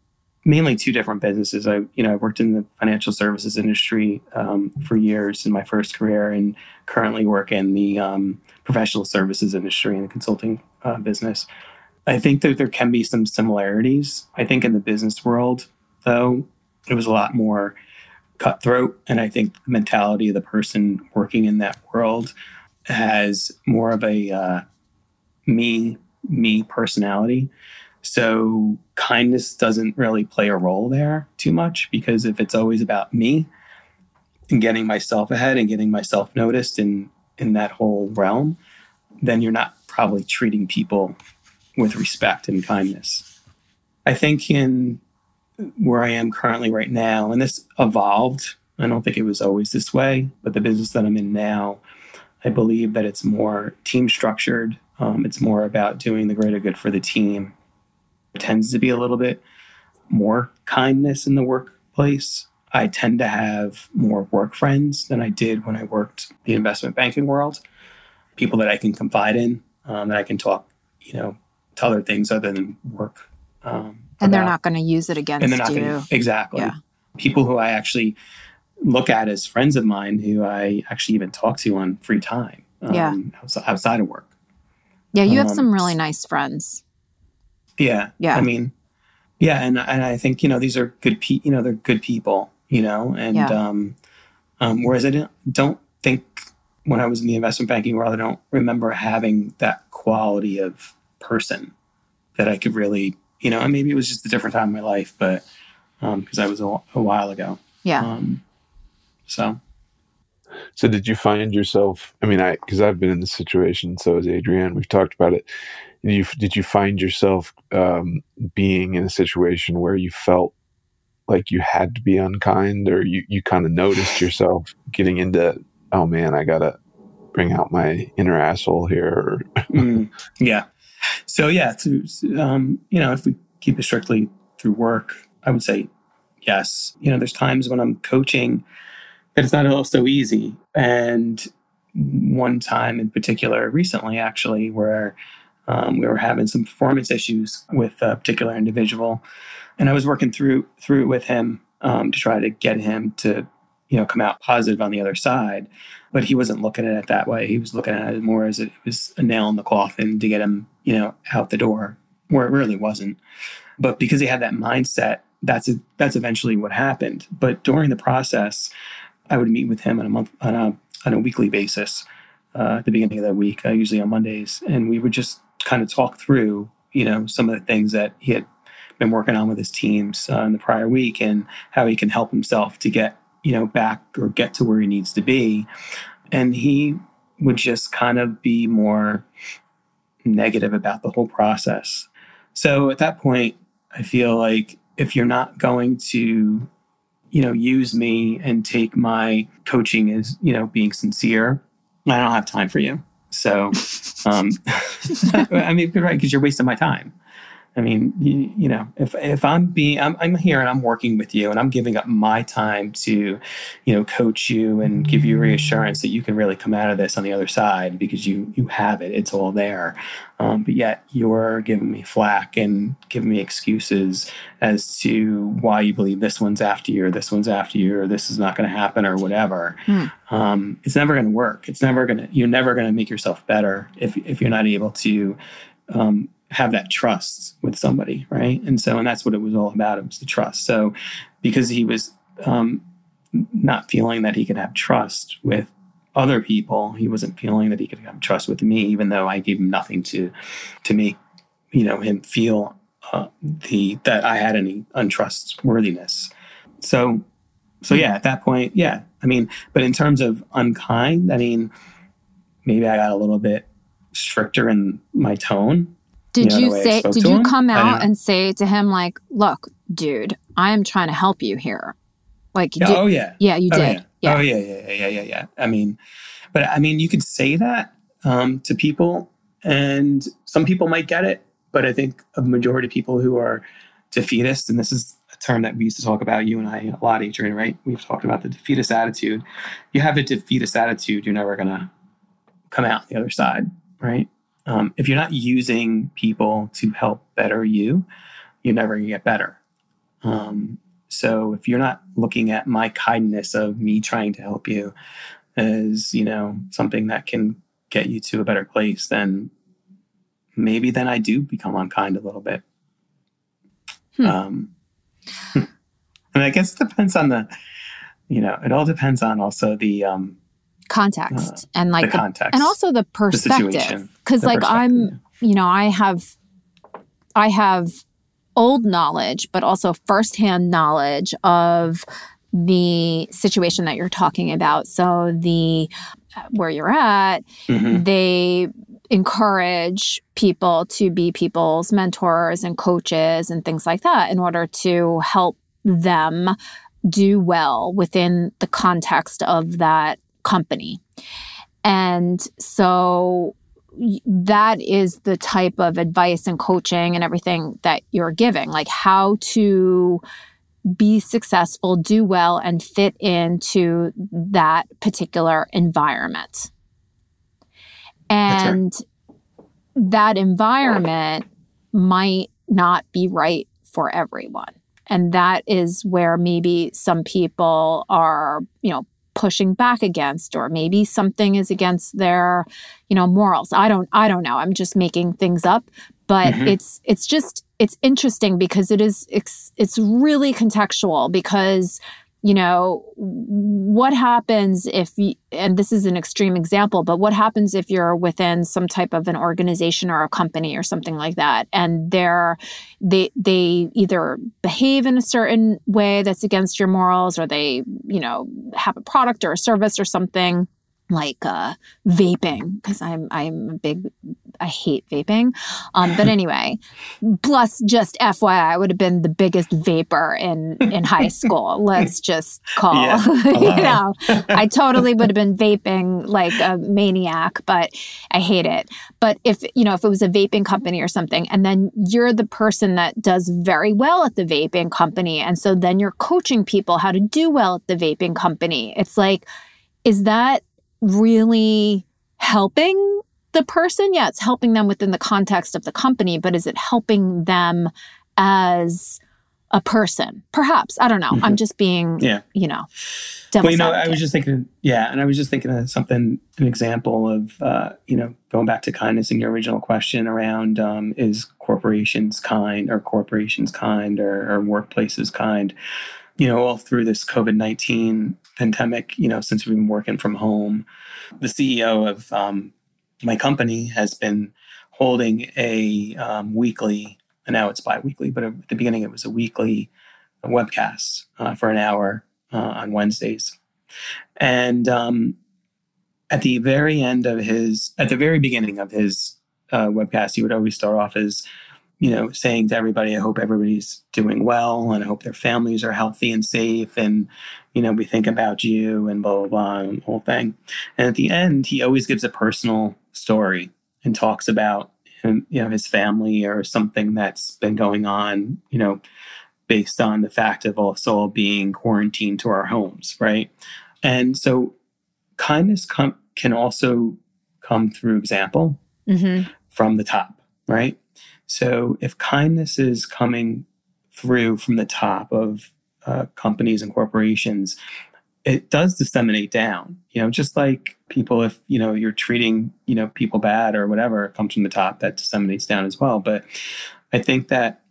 mainly two different businesses. I you know I worked in the financial services industry um, for years in my first career, and currently work in the um, professional services industry in the consulting uh, business. I think that there can be some similarities. I think in the business world, though, it was a lot more cutthroat, and I think the mentality of the person working in that world has more of a uh, me me personality. So kindness doesn't really play a role there too much because if it's always about me and getting myself ahead and getting myself noticed in in that whole realm, then you're not probably treating people with respect and kindness. I think in where I am currently right now, and this evolved. I don't think it was always this way, but the business that I'm in now, I believe that it's more team structured. Um, it's more about doing the greater good for the team. It tends to be a little bit more kindness in the workplace. I tend to have more work friends than I did when I worked the investment banking world. People that I can confide in, um, that I can talk, you know, to other things other than work. Um, and they're not going to use it against and they're not you. Gonna, exactly. Yeah. People who I actually look at as friends of mine who I actually even talk to on free time. Um, yeah. Outside, of work. Yeah, you have um, some really nice friends. Yeah. Yeah. I mean, yeah, and and I think you know these are good pe- you know they're good people, you know, and yeah. um, um, whereas I don't don't think when I was in the investment banking world, I don't remember having that quality of person that I could really you know, and maybe it was just a different time in my life, but because um, I was a, a, while ago. Yeah. Um, so. So did you find yourself? I mean, I because I've been in this situation. So has Adrienne. We've talked about it. Did you did you find yourself um, being in a situation where you felt like you had to be unkind, or you you kind of noticed yourself getting into? Oh man, I gotta bring out my inner asshole here. mm, yeah. So yeah, through, um, you know, if we keep it strictly through work, I would say yes. You know, there's times when I'm coaching that it's not all so easy. And one time in particular, recently actually, where um, we were having some performance issues with a particular individual, and I was working through through with him um, to try to get him to you know come out positive on the other side. But he wasn't looking at it that way. He was looking at it more as it was a nail in the coffin to get him you know out the door where it really wasn't. But because he had that mindset that's a, that's eventually what happened. But during the process i would meet with him on a month on a on a weekly basis uh, at the beginning of that week uh, usually on mondays and we would just kind of talk through you know some of the things that he had been working on with his teams uh, in the prior week and how he can help himself to get you know, back or get to where he needs to be. And he would just kind of be more negative about the whole process. So at that point, I feel like if you're not going to, you know, use me and take my coaching as, you know, being sincere, I don't have time for you. So, um, I mean, right, because you're wasting my time. I mean, you, you, know, if if I'm being, I'm, I'm here and I'm working with you and I'm giving up my time to, you know, coach you and give you reassurance that you can really come out of this on the other side because you you have it, it's all there. Um, but yet you're giving me flack and giving me excuses as to why you believe this one's after you or this one's after you or this is not going to happen or whatever. Hmm. Um, it's never going to work. It's never going to. You're never going to make yourself better if if you're not able to. Um, have that trust with somebody, right? And so, and that's what it was all about. It was the trust. So, because he was um, not feeling that he could have trust with other people, he wasn't feeling that he could have trust with me, even though I gave him nothing to to make you know him feel uh, the that I had any untrustworthiness. So, so yeah, at that point, yeah, I mean, but in terms of unkind, I mean, maybe I got a little bit stricter in my tone did you, know, you say, did you him? come out and say to him, like, look, dude, I am trying to help you here? Like, yeah, did, oh, yeah. Yeah, you oh, did. Yeah. yeah. Oh, yeah, yeah, yeah, yeah, yeah. I mean, but I mean, you could say that um, to people, and some people might get it, but I think a majority of people who are defeatist, and this is a term that we used to talk about, you and I, a lot, Adrienne, right? We've talked about the defeatist attitude. You have a defeatist attitude, you're never going to come out the other side, right? Um, if you're not using people to help better you, you're never going to get better. Um, so if you're not looking at my kindness of me trying to help you as, you know, something that can get you to a better place, then maybe then I do become unkind a little bit. Hmm. Um, and I guess it depends on the, you know, it all depends on also the um, context uh, and like the, the context and also the perspective. Because like I'm, you know, I have, I have old knowledge, but also firsthand knowledge of the situation that you're talking about. So the where you're at, mm-hmm. they encourage people to be people's mentors and coaches and things like that in order to help them do well within the context of that company. And so that is the type of advice and coaching and everything that you're giving, like how to be successful, do well, and fit into that particular environment. And right. that environment might not be right for everyone. And that is where maybe some people are, you know, pushing back against or maybe something is against their you know morals. I don't i don't know. I'm just making things up. But mm-hmm. it's it's just it's interesting because it is it's, it's really contextual because you know what happens if and this is an extreme example but what happens if you're within some type of an organization or a company or something like that and they're they they either behave in a certain way that's against your morals or they you know have a product or a service or something like uh, vaping because I'm I'm a big I hate vaping. Um, but anyway, plus just FYI, I would have been the biggest vapor in in high school. Let's just call yeah. you know I totally would have been vaping like a maniac, but I hate it. But if you know if it was a vaping company or something, and then you're the person that does very well at the vaping company, and so then you're coaching people how to do well at the vaping company. It's like, is that really helping the person? Yeah, it's helping them within the context of the company, but is it helping them as a person? Perhaps. I don't know. Mm-hmm. I'm just being, yeah. you know, well, you know, advocate. I was just thinking, yeah, and I was just thinking of something, an example of, uh, you know, going back to kindness in your original question around um, is corporations kind or corporations kind or, or workplaces kind? You know, all through this COVID 19 pandemic, you know, since we've been working from home, the CEO of um, my company has been holding a um, weekly, and now it's bi-weekly, but at the beginning it was a weekly webcast uh, for an hour uh, on Wednesdays. And um, at the very end of his, at the very beginning of his uh, webcast, he would always start off as you know, saying to everybody, I hope everybody's doing well and I hope their families are healthy and safe. And, you know, we think about you and blah, blah, blah, and the whole thing. And at the end, he always gives a personal story and talks about him, you know, his family or something that's been going on, you know, based on the fact of us all being quarantined to our homes, right? And so kindness com- can also come through example mm-hmm. from the top, right? So if kindness is coming through from the top of uh, companies and corporations, it does disseminate down. You know, just like people, if you know you're treating you know people bad or whatever, it comes from the top that disseminates down as well. But I think that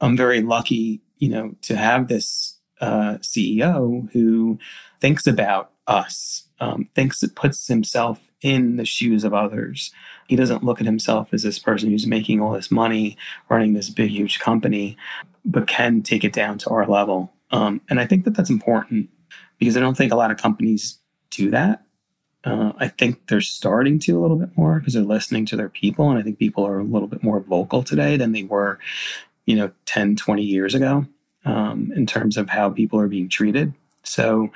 I'm very lucky, you know, to have this uh, CEO who thinks about us, um, thinks it puts himself in the shoes of others. He doesn't look at himself as this person who's making all this money, running this big, huge company, but can take it down to our level. Um, and I think that that's important because I don't think a lot of companies do that. Uh, I think they're starting to a little bit more because they're listening to their people. And I think people are a little bit more vocal today than they were, you know, 10, 20 years ago um, in terms of how people are being treated. So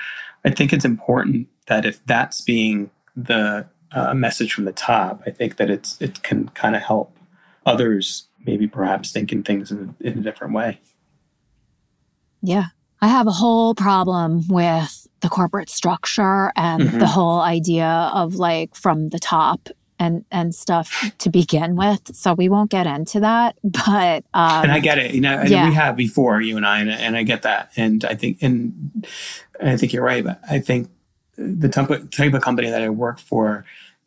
I think it's important that if that's being the uh, message from the top, I think that it's it can kind of help others maybe perhaps thinking things in, in a different way. Yeah. I have a whole problem with the corporate structure and Mhm. the whole idea of like from the top and and stuff to begin with. So we won't get into that, but um, and I get it. You know, and yeah. we have before you and I, and, and I get that. And I think, and I think you're right. But I think the type of, company that I work for,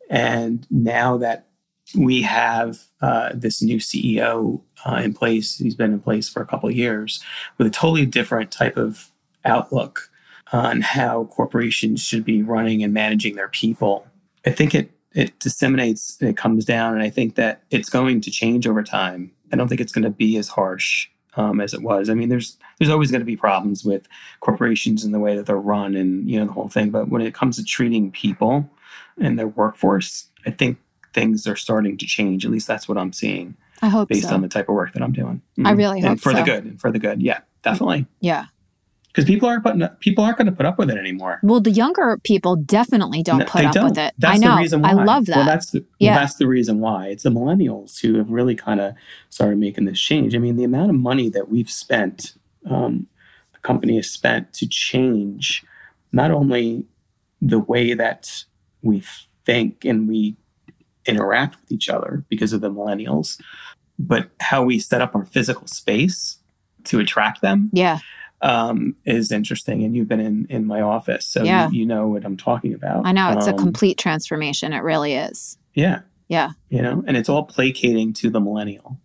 and now that we have uh, this new CEO uh, in place, he's been in place for a couple years with a totally different type of outlook on how corporations should be running and managing their people. I think it it disseminates, it comes down, and I think that it's going to change over time. I don't think it's going to be as harsh um, as it was. I mean, there's there's always going to be problems with corporations and the way that they're run, and you know the whole thing. But when it comes to treating people and their workforce, I think things are starting to change. At least that's what I'm seeing I hope based so. on the type of work that I'm doing. I Mhm. really hope and for so. the good, and for the good, yeah, definitely. yeah. Because people aren't putting people aren't going to put up with it anymore. Well, the younger people definitely don't No, put up don't. with it. That's I know. the reason why. I love that. Well, that's the, well, Yeah. that's the reason why. It's the millennials who have really kind of started making this change. I mean, the amount of money that we've spent, um, the company has spent to change not only the way that we think and we interact with each other because of the millennials, but how we set up our physical space to attract them yeah. Um, is interesting. And you've been in, in my office, so Yeah. you, you know what I'm talking about. I know. It's a Um, complete transformation. It really is. Yeah. Yeah. You know, and it's all placating to the millennial.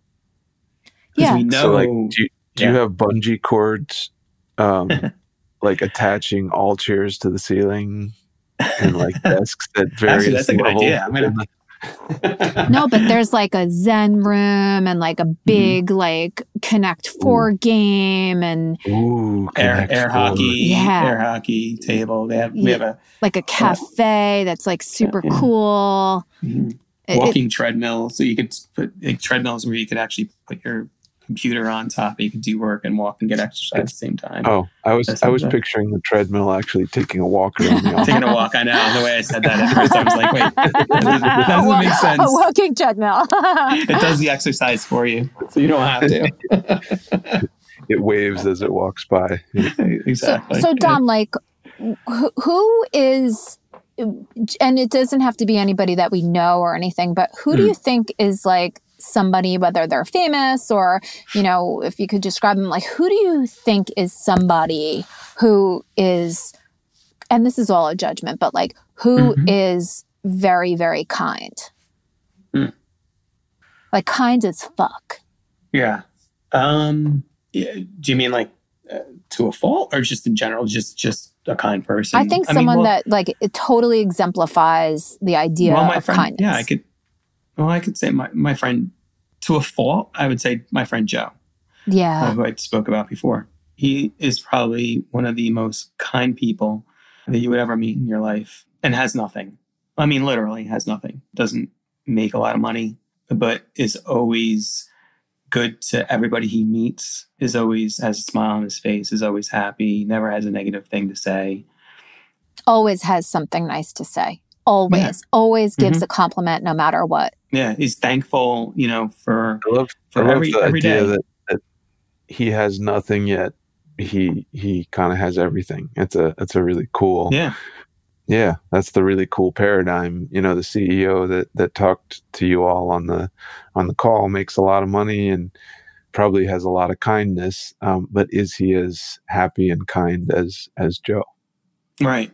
Yeah. we know. So, like, do you, do you have bungee cords, um, like attaching all chairs to the ceiling and like desks at various Actually, that's a good levels? idea. I'm gonna- No, but there's like a Zen room and like a Mm-hmm. big like Connect Four game and Ooh, air air hockey, Yeah. air hockey table. They have we have a like a cafe that's like super yeah. cool. mhm, It- it- walking treadmill, so you could put like, treadmills where you could actually put your computer on top. You could do work and walk and get exercise at the same time. Oh, I was I was sounds picturing the treadmill actually taking a walk around the office. Taking a walk, I know. The way I said that at first, I was like, wait, that doesn't, that doesn't make sense. A walking treadmill. It does the exercise for you, so you don't have to. it waves as it walks by. so, exactly. so Dom, like, who, who is, and it doesn't have to be anybody that we know or anything, but who Hmm. do you think is like somebody, whether they're famous or, you know, if you could describe them, like, who do you think is somebody who is, and this is all a judgment, but like, who is Mhm. very, very kind? Hmm. Like, kind as fuck. Yeah. Um, yeah, do you mean like uh, to a fault or just in general, just just a kind person? I think mean, someone well- that like it totally exemplifies the idea well, my of friend, kindness. yeah, I could. Well, I could say my my friend to a fault. I would say my friend Joe, uh, Yeah. who I spoke about before. He is probably one of the most kind people that you would ever meet in your life, and has nothing. I mean, literally has nothing. Doesn't make a lot of money, but is always good to everybody he meets. Is always has a smile on his face. Is always happy. Never has a negative thing to say. Always has something nice to say. Always. Always gives Mm-hmm. a compliment no matter what. Yeah, he's thankful. You know for I love for I love every the every idea day. that, that he has nothing yet. He he kind of has everything. It's a it's a really cool. Yeah. Yeah, that's the really cool paradigm. You know, the CEO that that talked to you all on the on the call makes a lot of money and probably has a lot of kindness. Um, but is he as happy and kind as as Joe? Right.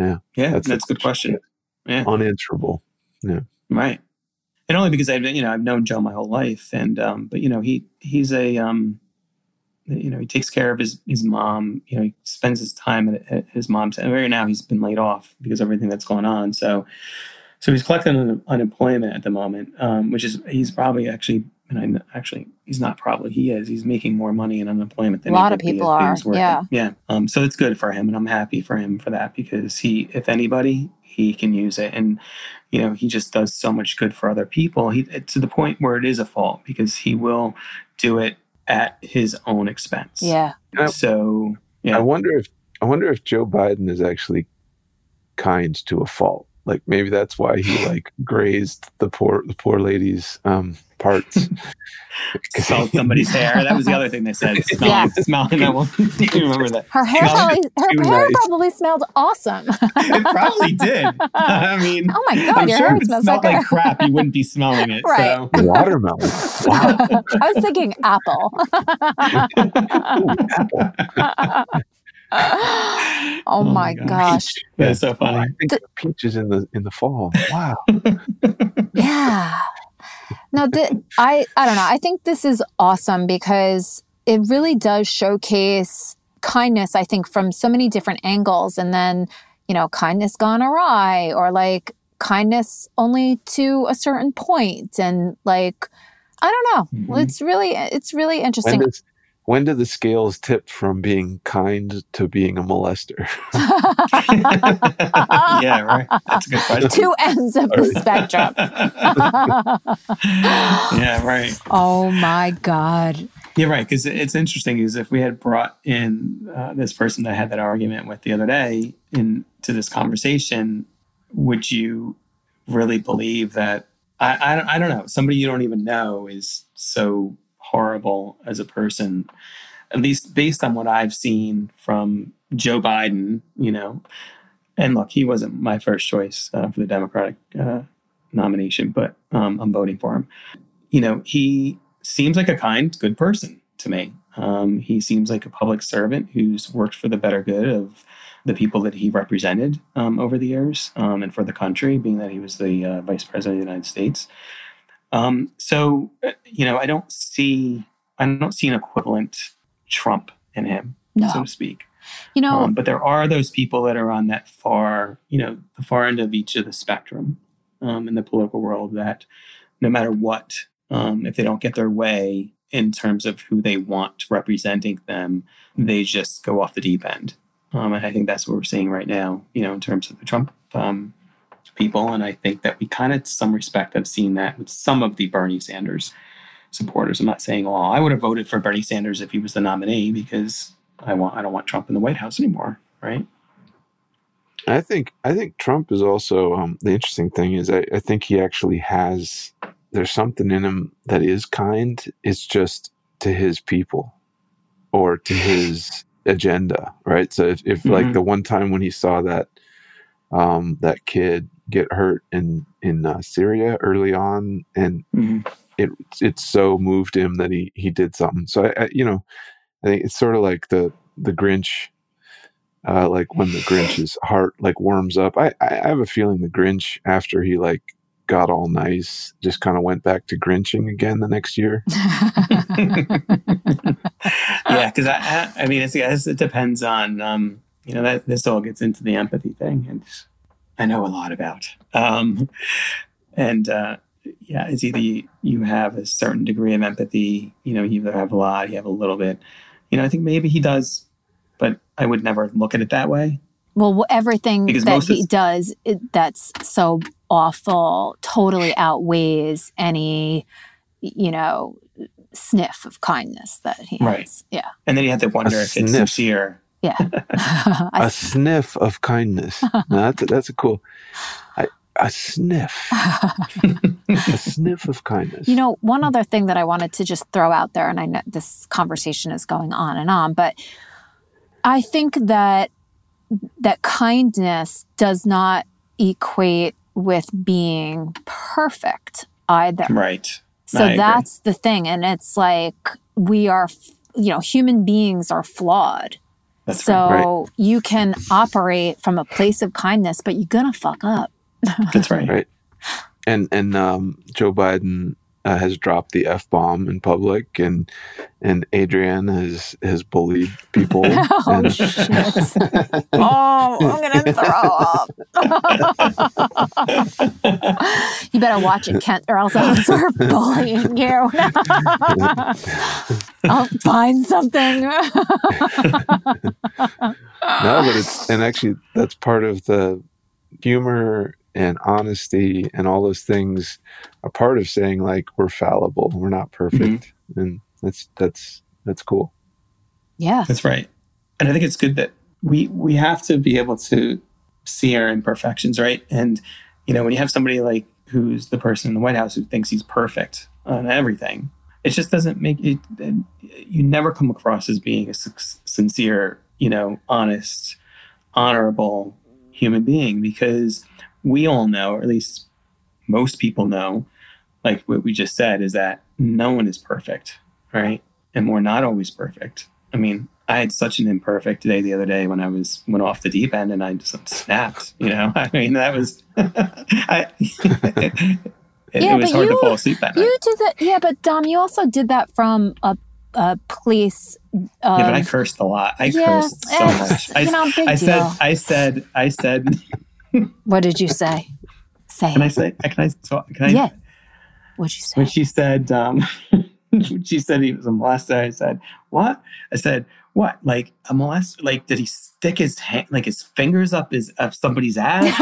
Yeah. Yeah, That's that's, a good question. Yeah. Unanswerable. Right. And only because I've you know I've known Joe my whole life, and um, but you know he he's a um, you know he takes care of his his mom. You know he spends his time at, at his mom's. And right now he's been laid off because of everything that's going on. So so he's collecting un- unemployment at the moment, um, which is he's probably actually and I actually he's not probably he is he's making more money in unemployment than A lot would of people are, yeah. yeah. Um, so it's good for him, and I'm happy for him for that because he, if anybody, he can use it, and you know he just does so much good for other people. He to the point where it is a fault because he will do it at his own expense. Yeah. Yeah. So yeah, I wonder if I wonder if Joe Biden is actually kind to a fault. Like maybe that's why he like grazed the poor the poor lady's um parts. Smelled somebody's hair. That was the other thing they said. Smelling, Yeah. smelling that one. Do you remember that? Her hair probably her hair nice. probably smelled awesome. It probably did. I mean, oh my god, I'm your sure hair if it smells smelled like, like crap, you wouldn't be smelling it. Right. So. Watermelon. Wow. I was thinking apple. oh, Oh my my gosh. gosh. That's so funny. I think the peaches in the in the fall. Wow. Yeah. No, th- I I don't know. I think this is awesome because it really does showcase kindness. I think from so many different angles, and then you know, kindness gone awry, or like kindness only to a certain point, and like I don't know. Mhm. it's really it's really interesting. When do the scales tip from being kind to being a molester? yeah, right. That's a good question. Two ends of the spectrum. yeah, right. oh my god. Yeah, right. Because it's interesting. Is if we had brought in uh, this person that I had that argument with the other day into this conversation, would you really believe that? I, I I don't know. Somebody you don't even know is so horrible as a person. At least based on what I've seen from Joe Biden, you know. And look, he wasn't my first choice uh, for the Democratic uh, nomination, but um, I'm voting for him. You know, he seems like a kind, good person to me. Um, he seems like a public servant who's worked for the better good of the people that he represented um, over the years um, and for the country, being that he was the uh, vice president of the United States. Um, so, uh, you know, I don't see, I don't see an equivalent Trump in him, No. so to speak. You know, Um, but there are those people that are on that far, you know, the far end of each of the spectrum um, in the political world that no matter what, um, if they don't get their way in terms of who they want representing them, they just go off the deep end. Um, and I think that's what we're seeing right now, you know, in terms of the Trump um, people. And I think that we kind of, to some respect, have seen that with some of the Bernie Sanders supporters. I'm not saying, oh, I would have voted for Bernie Sanders if he was the nominee because I want I don't want Trump in the White House anymore, right? I think I think Trump is also um, the interesting thing is I, I think he actually has there's something in him that is kind. It's just to his people or to his agenda, right? So if, if like Mhm. the one time when he saw that um, that kid get hurt in in uh, Syria early on, and it it so moved him that he he did something. So I, I you know I think it's sort of like the the Grinch, uh, like when the Grinch's heart like warms up. I I have a feeling the Grinch after he like got all nice just kind of went back to Grinching again the next year. yeah, because I, I I mean it's, it depends on um, you know that this all gets into the empathy thing, and I know a lot about. Um, and uh, yeah, it's either you, you have a certain degree of empathy, you know, you either have a lot, you have a little bit. You know, I think maybe he does, but I would never look at it that way. Well, everything Because that he is- does it, that's so awful totally outweighs any, you know, sniff of kindness that he Right. has. Yeah. And then you have to wonder if it's sniff. sincere. Yeah. a I, sniff of kindness. Now, that's a, that's a cool. I, a sniff, a sniff of kindness. you know, one hmm. other thing that I wanted to just throw out there, and I know this conversation is going on and on, but I think that that kindness does not equate with being perfect either. Right. I So agree. that's the thing. And it's like we are, you know, human beings are flawed. That's so right. you can operate from a place of kindness, but you're going to fuck up. That's right. Right. and and um, Joe Biden uh, has dropped the f bomb in public, and and Adrienne has has bullied people. Oh, and- shit. Oh, I'm going to throw up. you better watch it, Kent, or else I'll start bullying you. I'll find something. no, but it's and actually that's part of the humor and honesty and all those things are part of saying like we're fallible, we're not mm-hmm. perfect, and that's that's that's cool. yeah. That's right. And I think it's good that we we have to be able to see our imperfections, right? And you know, when you have somebody like who's the person in the White House who thinks he's perfect, on everything. It just doesn't make it. You never come across as being a sincere, you know, honest, honorable human being because we all know, or at least most people know, like what we just said, is that no one is perfect, right? And we're not always perfect. I mean, I had such an imperfect day the other day when I was went off the deep end and I just snapped. You know, I mean that was, I, it, yeah, it was hard you, to fall asleep that you night. did that, yeah. But Dom, you also did that from a, a place. yeah, but I cursed a lot. I yeah, cursed so eh, much. I, know, I said, I said, I said. What did you say? Say. Can I say? Can I talk? Can I? Yeah. What'd you say? When she said, um, she said he was a molester. I said, "What?" I said, "What? Like a molester? Like did he stick his hand, like his fingers up his up somebody's ass?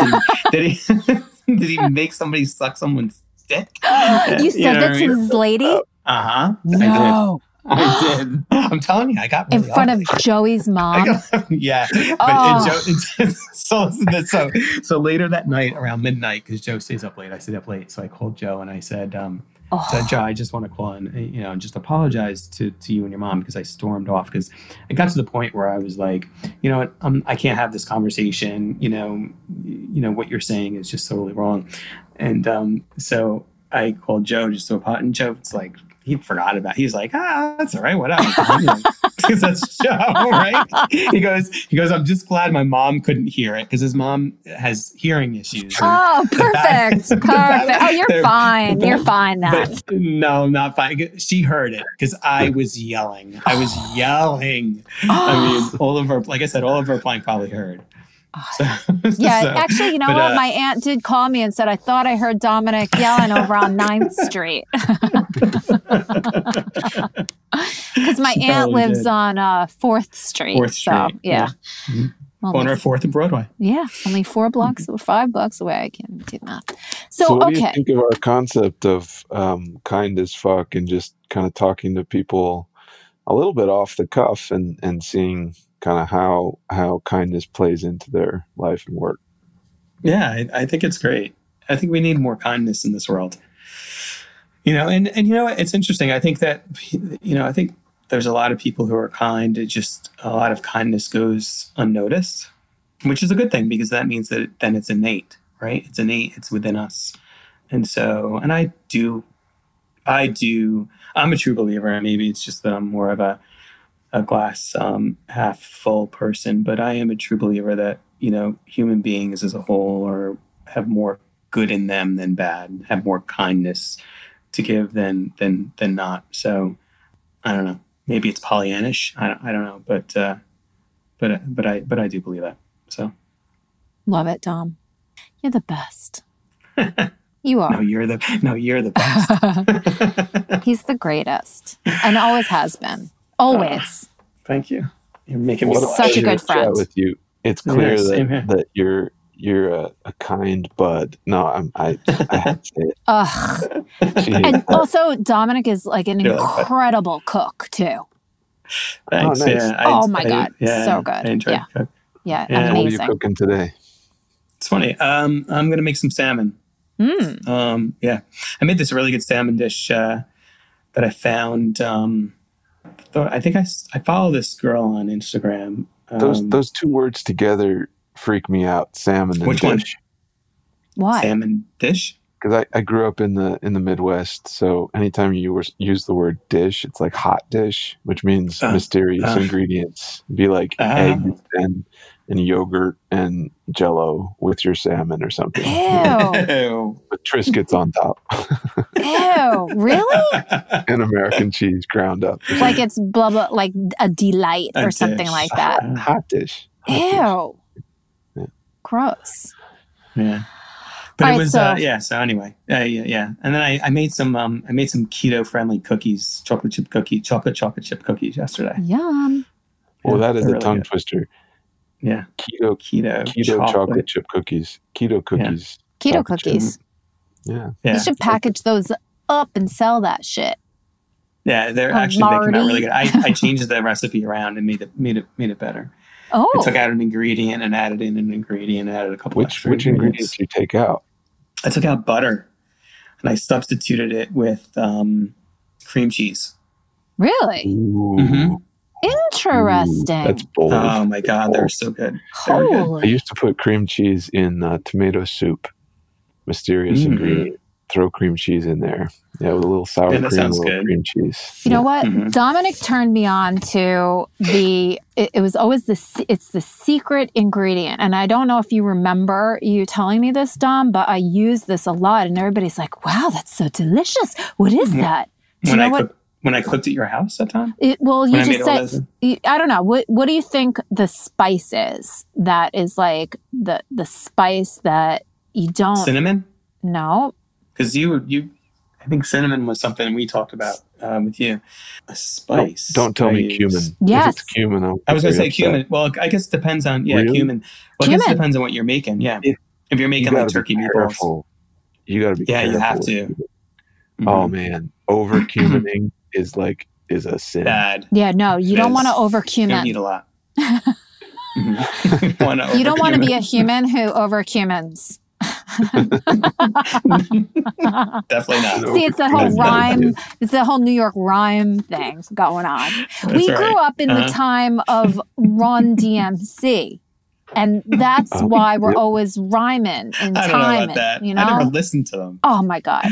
did he did he make somebody suck someone's dick?" You said you know that to this lady. Uh huh. No. I did. I'm telling you, I got really in front of Joey's mom. Got, yeah, but oh. Joe, so so so later that night around midnight because Joe stays up late. I stayed up late, so I called Joe and I said, um, Oh. So, Joe, I just want to call and you know just apologize to to you and your mom because I stormed off because it got to the point where I was like, you know what, um, I can't have this conversation. You know, you know what you're saying is just totally wrong, and um, so I called Joe just to apologize. And Joe's like, he forgot about. It. He's like, ah, that's all right, whatever. Because that's Joe, right? He goes, he goes. I'm just glad my mom couldn't hear it because his mom has hearing issues. Oh, perfect, perfect. oh, you're fine. You're fine. Then. no, not fine. She heard it because I was yelling. I was yelling. I mean, all of her, like I said, all of her playing probably heard. So, yeah, so, actually, you know but, what? Uh, My aunt did call me and said, I thought I heard Dominic yelling over on 9th Street. Because my aunt lives did. on uh, 4th Street. 4th Street. So, yeah. yeah. Mm-hmm. Well, Corner of 4th and Broadway. Yeah, only four blocks or five blocks away. I can't do that. So, so what okay. do you think of our concept of um, kind as fuck and just kind of talking to people a little bit off the cuff and, and seeing kind of how how kindness plays into their life and work. Yeah, I, I, think it's great. I think we need more kindness in this world. You know, and and you know it's interesting. I think that you know I think there's a lot of people who are kind. It just a lot of kindness goes unnoticed, which is a good thing because that means that then it's innate, right? It's innate. It's within us, and so and I do, I do. I'm a true believer, maybe it's just that I'm more of a a glass um, half full person, but I am a true believer that you know human beings as a whole are have more good in them than bad, have more kindness to give than than than not. So I don't know. Maybe it's Pollyannish. I don't, I don't know, but uh, but but I but I do believe that. So love it, Tom. You're the best. You are. No, you're the no, you're the best. He's the greatest, and always has been. Always. Uh, thank you. You're making me such a good friend with you. It's clear yes, that, that you're you're a, a, kind bud. No, I'm, I I have to say it. Ugh. and also, Dominic is like an incredible cook too. Thanks. Oh, nice. yeah, I, oh my I, god, yeah, so good. I enjoy yeah. Cook. Yeah, yeah. amazing. What are you cooking today? It's funny. Um, I'm gonna make some salmon. Mm. Um, yeah, I made this really good salmon dish uh, that I found. Um, I think I, I follow this girl on Instagram. Um, those those two words together freak me out. Salmon. which dish. one? Why? Salmon dish. Because I, I grew up in the in the Midwest, so anytime you use the word dish, it's like hot dish, which means uh, mysterious uh, ingredients. It'd be like uh, eggs and and yogurt and jello with your salmon or something. Ew. With Triscuits on top. Ew. Really? and American cheese ground up. Like it's blah blah like a delight a or dish. something like that. Hot, hot dish. Hot Ew. Dish. Yeah. Gross. Yeah. But All it was so, uh, yeah. So anyway, uh, yeah, yeah. And then I, I made some um I made some keto friendly cookies, chocolate chip cookie, chocolate chocolate chip cookies yesterday. Yum. Well, that is a really tongue good. twister. Yeah. Keto keto keto chocolate, chocolate chip cookies. Keto cookies. Yeah. Keto cookies. Yeah. yeah. You should package those up and sell that shit. Yeah, they're oh, actually Marty. they come out really good. I, I changed the recipe around and made it made it made it better. Oh. I took out an ingredient and added in an ingredient and added a couple which, extra which ingredients. ingredients you take out? I took out butter. and I substituted it with um, cream cheese. Really Ooh, Interesting. That's bold. Oh my god, they're so good. They were good. I used to put cream cheese in uh, tomato soup. Mysterious Mm. ingredient. Throw cream cheese in there. Yeah, with a little sour Yeah, that cream, a little good. cream cheese. You know what? Mhm. Dominic turned me on to the. It, it was always the. It's the secret ingredient, and I don't know if you remember you telling me this, Dom, but I use this a lot, and everybody's like, "Wow, that's so delicious! What is Mhm. that?" Do you When know I what? cooked when I cooked at your house that time. It, well, you When I just all said. you- I don't know. What What do you think the spice is? That is like the the spice that you don't Cinnamon? No, Because you you I think cinnamon was something we talked about um, with you. A spice. Don't tell me use. cumin. Yes. If it's cumin, I'll I was going to say upset. cumin. Well, I guess it depends on yeah Really? cumin. Well, I guess it depends on what you're making. Yeah, It- if you're You making like turkey be meatballs. You got to be Yeah, you have to. cumin. Mhm. Oh man, over cumining is like is a sin. bad. Yeah, no, you don't want to over You don't cumin. need a lot. Wanna You don't want to be a human who over cumins. Definitely not. See, it's the whole rhyme. It's the whole New York rhyme thing going on. That's we right. grew up in the Uh-huh. time of Run DMC, and that's Oh, why we're yep. always rhyming and I don't know timing. about that. You I never listened to them. Oh my god,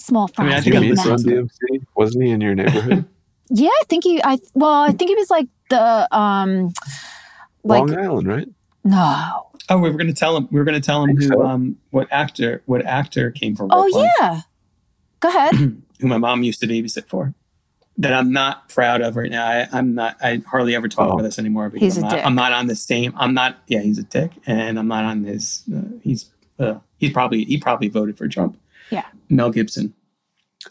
small I mean, I think I big Jimmy listened Macs. Son to them. DMC wasn't he in your neighborhood? Yeah, I think he. I well, I think he was like the um, like Long Island, right? no. Oh, we were going to tell him. We were going to tell him who, so. um, what actor, what actor came from. Oh Brooklyn, yeah, go ahead. who my mom used to babysit for. That I'm not proud of right now. I, I'm not. I hardly ever talk Oh. about this anymore because He's I'm a not, dick. I'm not on the same. I'm not. Yeah, he's a dick, and I'm not on his. Uh, he's. Uh, he's probably. He probably voted for Trump. Yeah. Mel Gibson.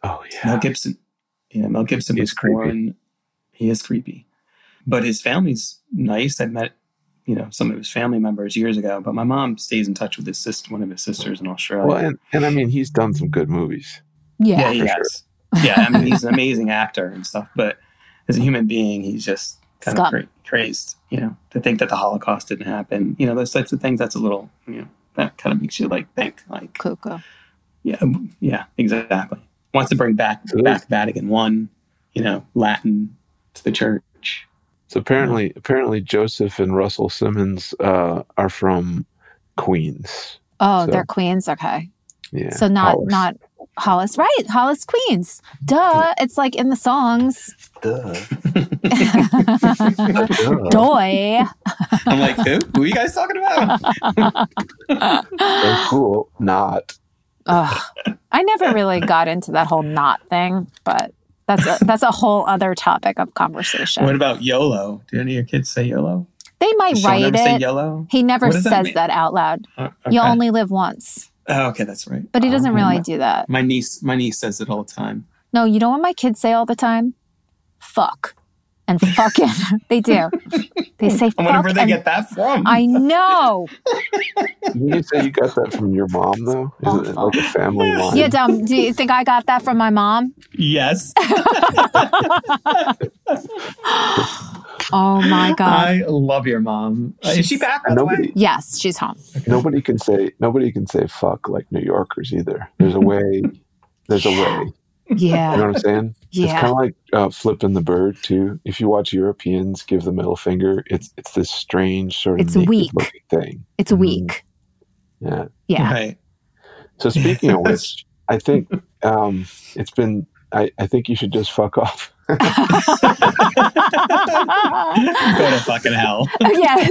Oh yeah. Mel Gibson. Yeah, Mel Gibson He's was creepy. born. He is creepy, but his family's nice. I met, you know, some of his family members years ago. But my mom stays in touch with his sister, one of his sisters in Australia. Well, and, and I mean, he's done some good movies. yeah, Yeah, he for sure. Yeah, I mean, he's an amazing actor and stuff. But as a human being, he's just kind Scum. of cra- crazed. You know, to think that the Holocaust didn't happen. You know, those types of things. That's a little. You know, that kind of makes you like think like, cuckoo. Yeah, yeah, exactly. Wants to bring back So back Vatican One. You know, Latin to the church. So apparently, apparently Joseph and Russell Simmons uh, are from Queens. Oh, So- they're queens. Okay, Yeah. so not Hollis. not Hollis, right? Hollis Queens. Duh. It's like in the songs. Duh. Doy. I'm like, who? Who are you guys talking about? So cool. Not. Ugh. I never really got into that whole knot thing, but that's a that's a whole other topic of conversation. What about YOLO? Do any of your kids say YOLO? they might Does write it. YOLO? He never says that that, out loud. Uh, You only live once. Oh, okay, that's right. But he doesn't Oh, really my- do that. My niece, my niece says it all the time. No, you know what my kids say all the time? Fuck. And fucking. they do. They say I fuck. wonder where they get that from. I know. Didn't you say you got that from your mom, though? Isn't it like a family line? Yeah, dumb. do you think I got that from my mom? yes, Oh my God. I love your mom. Is she back? By the way? Nobody, yes, she's home. nobody can say nobody can say fuck like New Yorkers either. There's a way. There's a way. You know what I'm saying? Yeah. It's kind of like uh, flipping the bird too. If you watch Europeans give the middle finger, it's it's this strange sort of It's weak. thing. It's Mhm. weak. Yeah. Yeah. Right. So speaking of which, I think um, it's been. I, I think you should just fuck off. Go to fucking hell. yeah,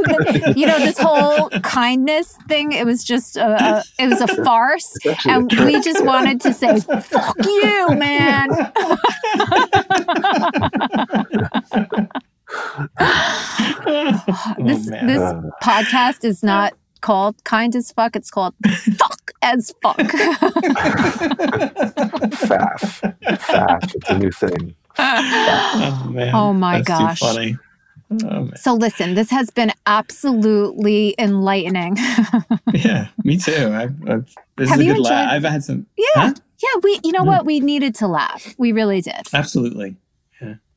you know this whole kindness thing. It was just a, a it was a farce, It's actually a and we just wanted to say "fuck you, man." this man. this Uh, podcast is not called kind as fuck. It's called fuck as fuck. faff. Faff. It's a new thing. Oh man. Oh, my That's gosh. Too funny. Oh man. so listen, this has been absolutely enlightening. Yeah, me too. I've, I've, this Have is a you good laugh. I've had some. yeah, Huh? yeah. We, you know Yeah. what? We needed to laugh. We really did. Absolutely.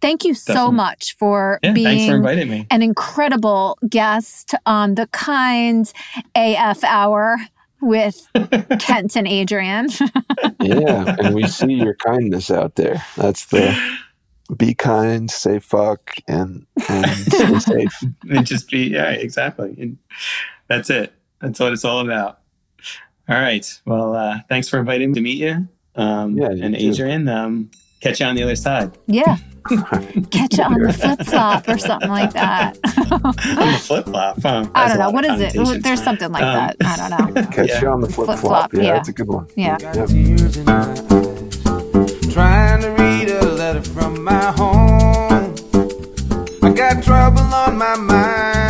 Thank you so much for Yeah. Thanks for being inviting me. an incredible guest on the kind AF hour. with Kent and Adrienne. yeah, and we see your kindness out there. That's the be kind, say fuck, and and stay safe. and just be yeah, exactly. And that's it. That's what it's all about. All right. Well, uh, thanks for inviting me to meet you. Um, Yeah, you and too. Adrienne, um, catch you on the other side. yeah. Catch it on the flip flop or something like that. on the flip flop. Huh? I don't know. lot What of is it? connotations. There's something like Um, that. I don't know. Catch Yeah. you on the flip Flip-flop. Yeah, yeah. that's a good one. Yeah. Yep. My home. I got trouble on my mind.